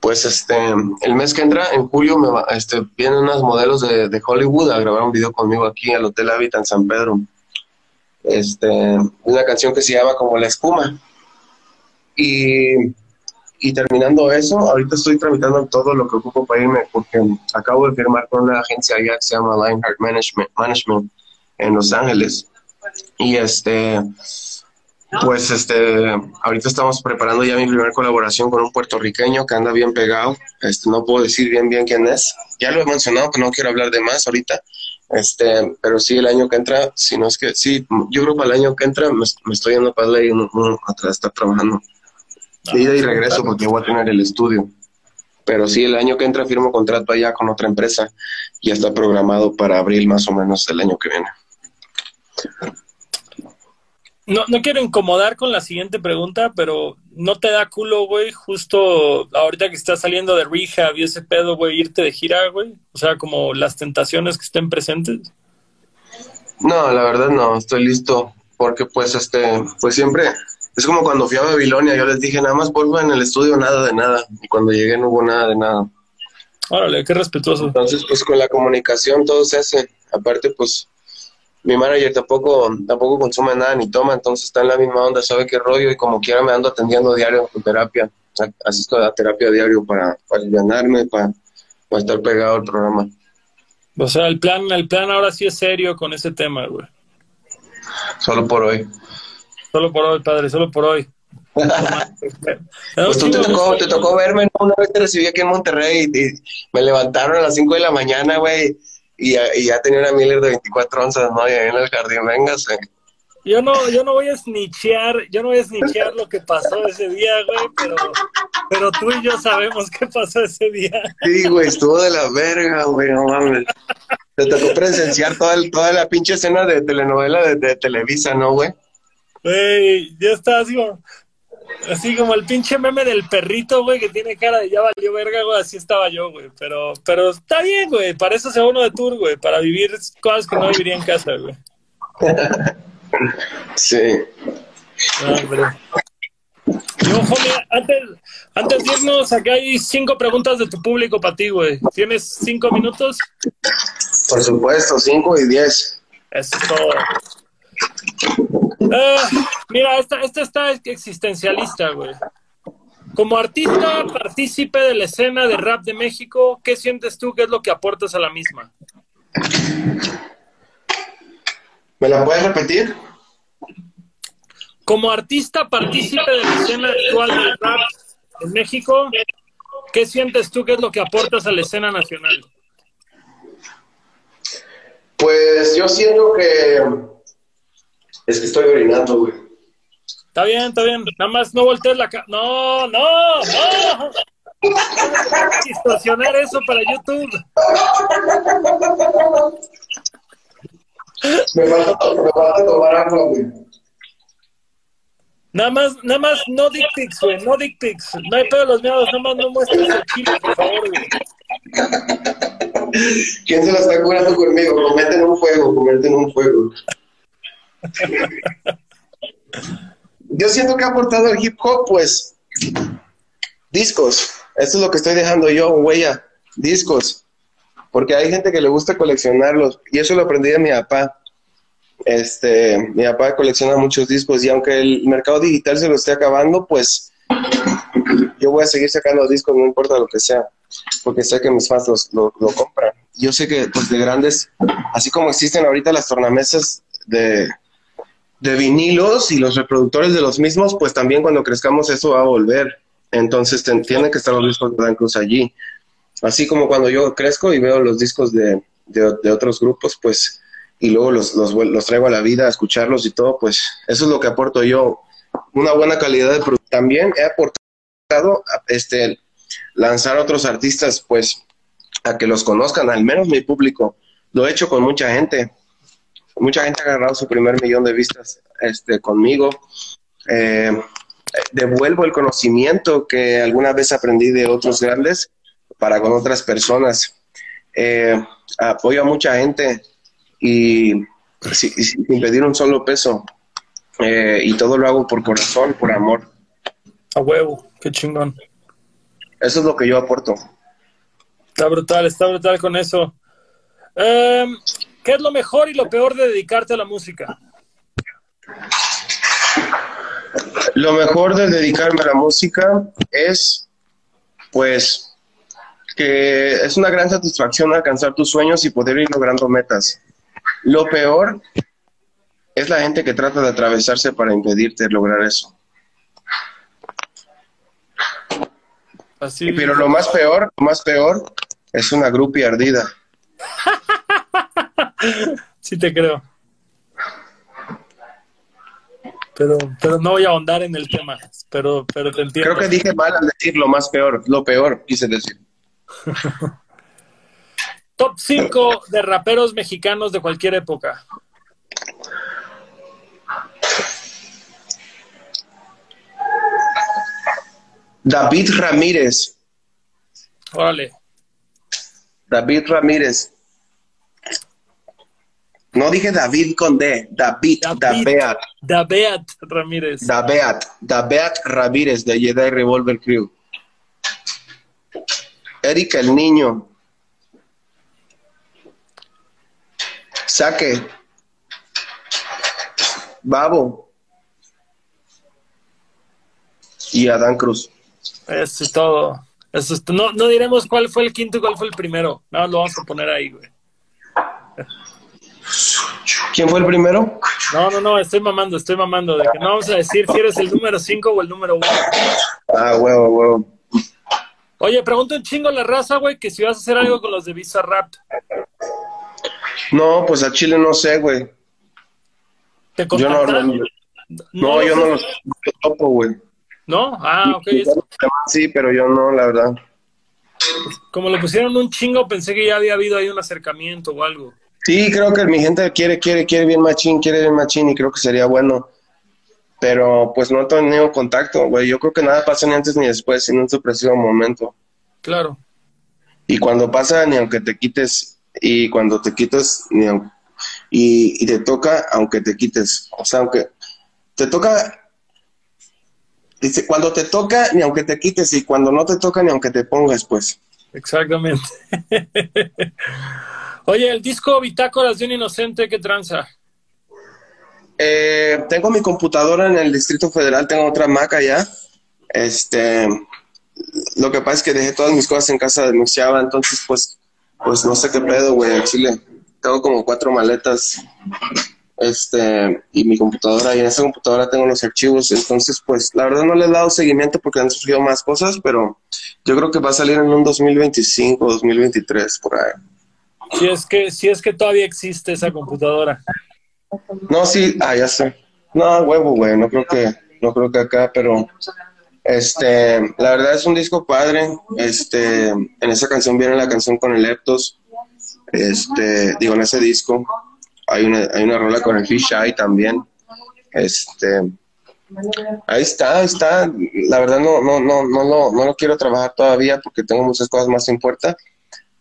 Pues este, el mes que entra, en julio, me va, este, vienen unos modelos de, de, Hollywood a grabar un video conmigo aquí al Hotel Habitat en San Pedro. Este, una canción que se llama como La Espuma. Y, y terminando eso, ahorita estoy tramitando todo lo que ocupo para irme porque acabo de firmar con una agencia allá que se llama Lionheart Management, Management en Los Ángeles. Y este, pues este, ahorita estamos preparando ya mi primera colaboración con un puertorriqueño que anda bien pegado. Este, no puedo decir bien bien quién es. Ya lo he mencionado, que no quiero hablar de más ahorita. Este, pero sí el año que entra, si no es que, sí, yo creo que el año que entra me, estoy yendo para ley atrás estar trabajando. Ida y regreso porque voy a tener el estudio. Pero sí, el año que entra firmo contrato allá con otra empresa. Ya está programado para abril más o menos del año que viene. No, no quiero incomodar con la siguiente pregunta, pero ¿no te da culo, güey, justo ahorita que estás saliendo de rehab y ese pedo, güey, irte de gira, güey? O sea, como las tentaciones que estén presentes. No, la verdad no, estoy listo, porque pues este, pues siempre, es como cuando fui a Babilonia, yo les dije, nada más vuelvo en el estudio, nada de nada, y cuando llegué no hubo nada de nada. Órale, qué respetuoso. Entonces, pues con la comunicación todo se hace, aparte, pues mi manager tampoco, tampoco consume nada ni toma, entonces está en la misma onda, sabe qué rollo y como quiera me ando atendiendo diario con terapia. Asisto a la terapia diario para, para aliviarme, para, para estar pegado al programa. O sea, el plan, el plan ahora sí es serio con ese tema, güey. Solo por hoy. Solo por hoy, padre, solo por hoy. pues tú te tocó, te tocó verme, Una vez te recibí aquí en Monterrey y, me levantaron a las 5 de la mañana, güey, y, ya tenía una Miller de 24 onzas, ¿no? Y ahí en el jardín, véngase. Yo no, yo no voy a snitchear, yo no voy a snitchear lo que pasó ese día, güey, pero, pero tú y yo sabemos qué pasó ese día. Sí, güey, estuvo de la verga, güey, no mames. Te tocó presenciar toda, toda la pinche escena de telenovela de, Televisa, ¿no, güey? Güey, ya está así como, así como el pinche meme del perrito, güey, que tiene cara de ya valió verga, güey, así estaba yo, güey. Pero, pero está bien, güey, para eso se va uno de tour, güey, para vivir cosas que no viviría en casa, güey. Sí. No, antes, antes de irnos, aquí hay cinco preguntas de tu público para ti, güey. ¿Tienes cinco minutos? Por supuesto, cinco y diez. Eso es todo. Ah, mira, esta, esta está existencialista, güey. Como artista partícipe de la escena de rap de México, ¿qué sientes tú que es lo que aportas a la misma? ¿Me la puedes repetir? Como artista partícipe de la escena actual del rap en México, ¿qué sientes tú que es lo que aportas a la escena nacional? Pues yo siento que es que estoy orinando, güey. Está bien, está bien. Nada más no voltees la cara. No, no, no. Distorsionar eso para YouTube. Me falta, me falta tomar agua, güey. Nada más, nada más, no dick pics, güey, no dick pics. No hay pedo los miedos, nada más no muestres el chile, por favor, güey. ¿Quién se la está curando conmigo? Cometen un fuego, cometen un fuego. Yo siento que ha aportado el hip hop, pues, discos. Esto es lo que estoy dejando yo, huella, discos porque hay gente que le gusta coleccionarlos y eso lo aprendí de mi papá. Este, mi papá colecciona muchos discos y aunque el mercado digital se lo esté acabando, pues yo voy a seguir sacando discos, no importa lo que sea, porque sé que mis fans lo, compran. Yo sé que pues de grandes, así como existen ahorita las tornamesas de, de vinilos y los reproductores de los mismos, pues también cuando crezcamos eso va a volver. Entonces tienen que estar los discos de Dan Cruz allí. Así como cuando yo crezco y veo los discos de, de, otros grupos, pues, y luego los, los, los, traigo a la vida a escucharlos y todo, pues eso es lo que aporto yo. Una buena calidad de producto. También he aportado este, lanzar a otros artistas, pues, a que los conozcan, al menos mi público. Lo he hecho con mucha gente. Mucha gente ha agarrado su primer millón de vistas este, conmigo. Eh, devuelvo el conocimiento que alguna vez aprendí de otros grandes para con otras personas. Eh, apoyo a mucha gente y sin, pedir un solo peso. Eh, y todo lo hago por corazón, por amor. A huevo, qué chingón. Eso es lo que yo aporto. Está brutal, está brutal con eso. Em, ¿Qué es lo mejor y lo peor de dedicarte a la música? Lo mejor de dedicarme a la música es, pues, que es una gran satisfacción alcanzar tus sueños y poder ir logrando metas. Lo peor es la gente que trata de atravesarse para impedirte lograr eso. Así. Pero lo más peor, lo más peor es una grupia ardida. sí te creo. Pero, pero no voy a ahondar en el tema, pero, pero te entiendo. Creo que dije mal al decir lo más peor, lo peor, quise decir. Top 5 de raperos mexicanos de cualquier época. David Ramírez. Órale. David Ramírez. No dije David con D, David, David David Ramírez. David, David Ramírez de Jedi Revolver Crew. Erika el niño. Saque. Babo. Y Adán Cruz. Eso es todo. Eso es no, no diremos cuál fue el quinto y cuál fue el primero. No, lo vamos a poner ahí, güey. ¿Quién fue el primero? No, no, no, estoy mamando, estoy mamando. De que no vamos a decir si eres el número 5 o el número 1. Ah, huevo, huevo. Oye, pregunto un chingo a la raza, güey, que si vas a hacer algo con los de Visa Rap. No, pues a Chile no sé, güey. ¿Te yo no, no, no, yo no los topo, güey. ¿No? Ah, ok. Sí, pero yo no, la verdad. Como le pusieron un chingo, pensé que ya había habido ahí un acercamiento o algo. Sí, creo que mi gente quiere, quiere, quiere bien machín, quiere bien machín y creo que sería bueno. Pero pues no he tenido contacto, güey. Yo creo que nada pasa ni antes ni después, sino en su preciso momento. Claro. Y cuando pasa, ni aunque te quites, y cuando te quites, ni y, y te toca, aunque te quites. O sea, aunque te toca Dice, cuando te toca, ni aunque te quites, y cuando no te toca, ni aunque te pongas, pues. Exactamente. Oye, el disco Bitácoras de un Inocente, ¿qué tranza? Eh, tengo mi computadora en el Distrito Federal, tengo otra Mac allá. Este, lo que pasa es que dejé todas mis cosas en casa de Muxiaba, entonces pues, pues no sé qué pedo, güey, en Chile. Tengo como cuatro maletas este, y mi computadora, y en esa computadora tengo los archivos, entonces pues la verdad no le he dado seguimiento porque han surgido más cosas, pero yo creo que va a salir en un 2025, 2023, por ahí. Si es que, si es que todavía existe esa computadora. No, sí, ah, ya sé. No, huevo, güey, no creo que, no creo que acá, pero este, la verdad es un disco padre, este, en esa canción viene la canción con el Leptos, este, digo, en ese disco, hay una, hay una rola con el Fish Eye también. Este, ahí está, ahí está. La verdad no, no, no, no, lo, no lo quiero trabajar todavía porque tengo muchas cosas más en puerta.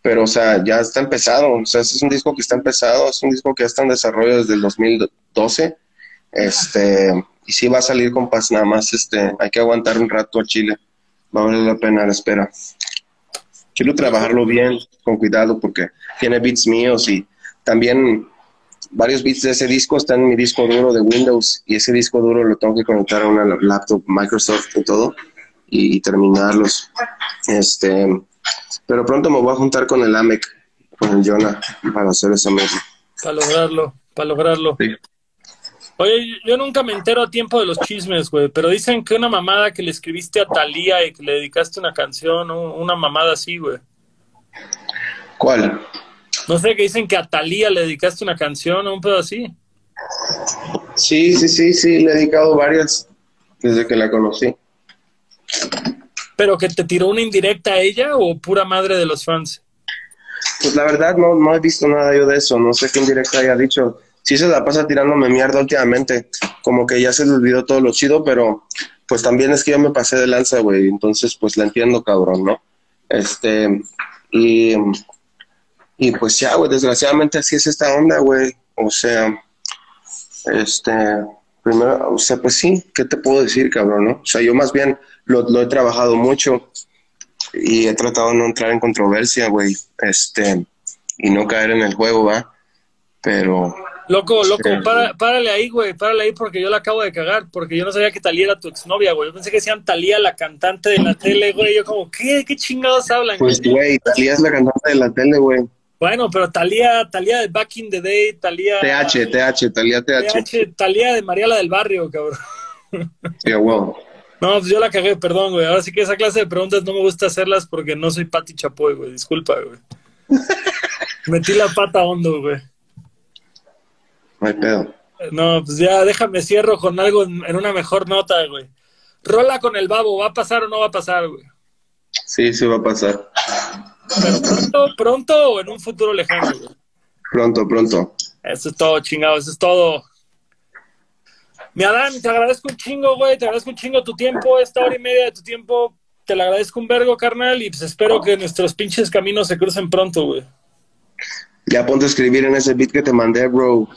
Pero, o sea, ya está empezado. O sea, es un disco que está empezado, es un disco que ya está en desarrollo desde el 2012. Este, y sí va a salir con paz nada más. Este, hay que aguantar un rato a Chile. Va a valer la pena la espera. Quiero trabajarlo bien, con cuidado, porque tiene beats míos y también varios bits de ese disco están en mi disco duro de Windows y ese disco duro lo tengo que conectar a una laptop Microsoft y todo y, terminarlos. Este, pero pronto me voy a juntar con el AMEC, con el Jonah, para hacer esa misma. Para lograrlo, para lograrlo. Oye, yo nunca me entero a tiempo de los chismes, güey, pero dicen que una mamada que le escribiste a Talía y que le dedicaste una canción, una mamada así, güey. ¿Cuál? No sé, que dicen que a Talía le dedicaste una canción o un pedo así. Sí, sí, sí, sí, le he dedicado varias desde que la conocí. ¿Pero que te tiró una indirecta a ella o pura madre de los fans? Pues la verdad no, no he visto nada yo de eso, no sé qué indirecta haya dicho. Sí se la pasa tirándome mierda últimamente, como que ya se le olvidó todo lo chido, pero pues también es que yo me pasé de lanza, güey, entonces pues la entiendo, cabrón, ¿no? Este, y y pues ya, güey, desgraciadamente así es esta onda, güey. O sea, este, primero, o sea, pues sí, ¿qué te puedo decir, cabrón, no? O sea, yo más bien lo, he trabajado mucho y he tratado de no entrar en controversia, güey, este, y no caer en el juego, ¿va? Pero, Loco, loco, párale ahí, güey, párale ahí porque yo la acabo de cagar, porque yo no sabía que Talía era tu exnovia, güey. Yo pensé que decían Talía, la cantante de la tele, güey. Yo como, ¿qué? ¿Qué chingados hablan? Pues, güey, Talía es la cantante de la tele, güey. Bueno, pero Talía, Talía de Back in the Day, Talía... TH, TH, Talía TH. TH, Talía de Mariala del Barrio, cabrón. Sí, wow. No, pues yo la cagué, perdón, güey. Ahora sí que esa clase de preguntas no me gusta hacerlas porque no soy Pati Chapoy, güey. Disculpa, güey. Metí la pata hondo, güey. No hay pedo. No, pues ya déjame cierro con algo en, una mejor nota, güey. Rola con el babo, ¿va a pasar o no va a pasar, güey? Sí, sí va a pasar. Pero pronto, pronto o en un futuro lejano, güey. Pronto, pronto. Eso es todo, chingado, eso es todo. Mi Adán, te agradezco un chingo, güey, te agradezco un chingo tu tiempo, esta hora y media de tu tiempo, te lo agradezco un vergo, carnal, y pues espero que nuestros pinches caminos se crucen pronto, güey. Ya ponte a escribir en ese beat que te mandé, bro.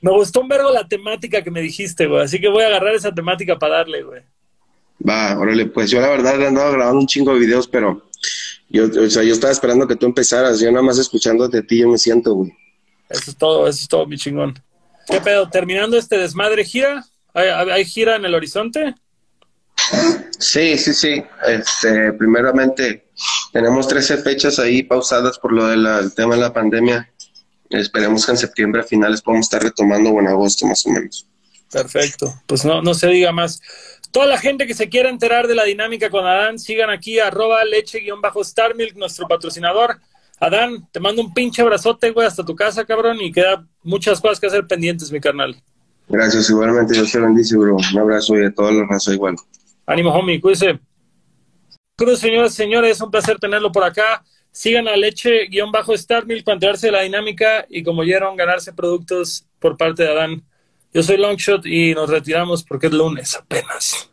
Me gustó un vergo la temática que me dijiste, güey. Así que voy a agarrar esa temática para darle, güey. Va, órale, pues yo la verdad andaba grabando un chingo de videos, pero yo, o sea, yo estaba esperando que tú empezaras. Yo nada más escuchándote a ti, yo me siento, güey. Eso es todo, eso es todo, mi chingón. ¿Qué pedo? ¿Terminando este desmadre gira? ¿Hay, gira en el horizonte? Sí, sí, sí. Este, primeramente, tenemos 13 fechas ahí pausadas por lo del tema de la pandemia. Esperemos que en septiembre a finales podamos estar retomando o en agosto más o menos. Perfecto. Pues no, no se diga más. Toda la gente que se quiera enterar de la dinámica con Adán, sigan aquí arroba leche-starmilk, nuestro patrocinador. Adán, te mando un pinche abrazote, güey, hasta tu casa, cabrón, y queda muchas cosas que hacer pendientes, mi carnal. Gracias, igualmente, Dios te bendice, bro. Un abrazo y a todos los razos igual. Ánimo, homie, cuídese. Cruz, señores, señores, un placer tenerlo por acá. Sigan a leche-starmilk para enterarse de la dinámica y como oyeron, ganarse productos por parte de Adán. Yo soy Longshot y nos retiramos porque es lunes apenas.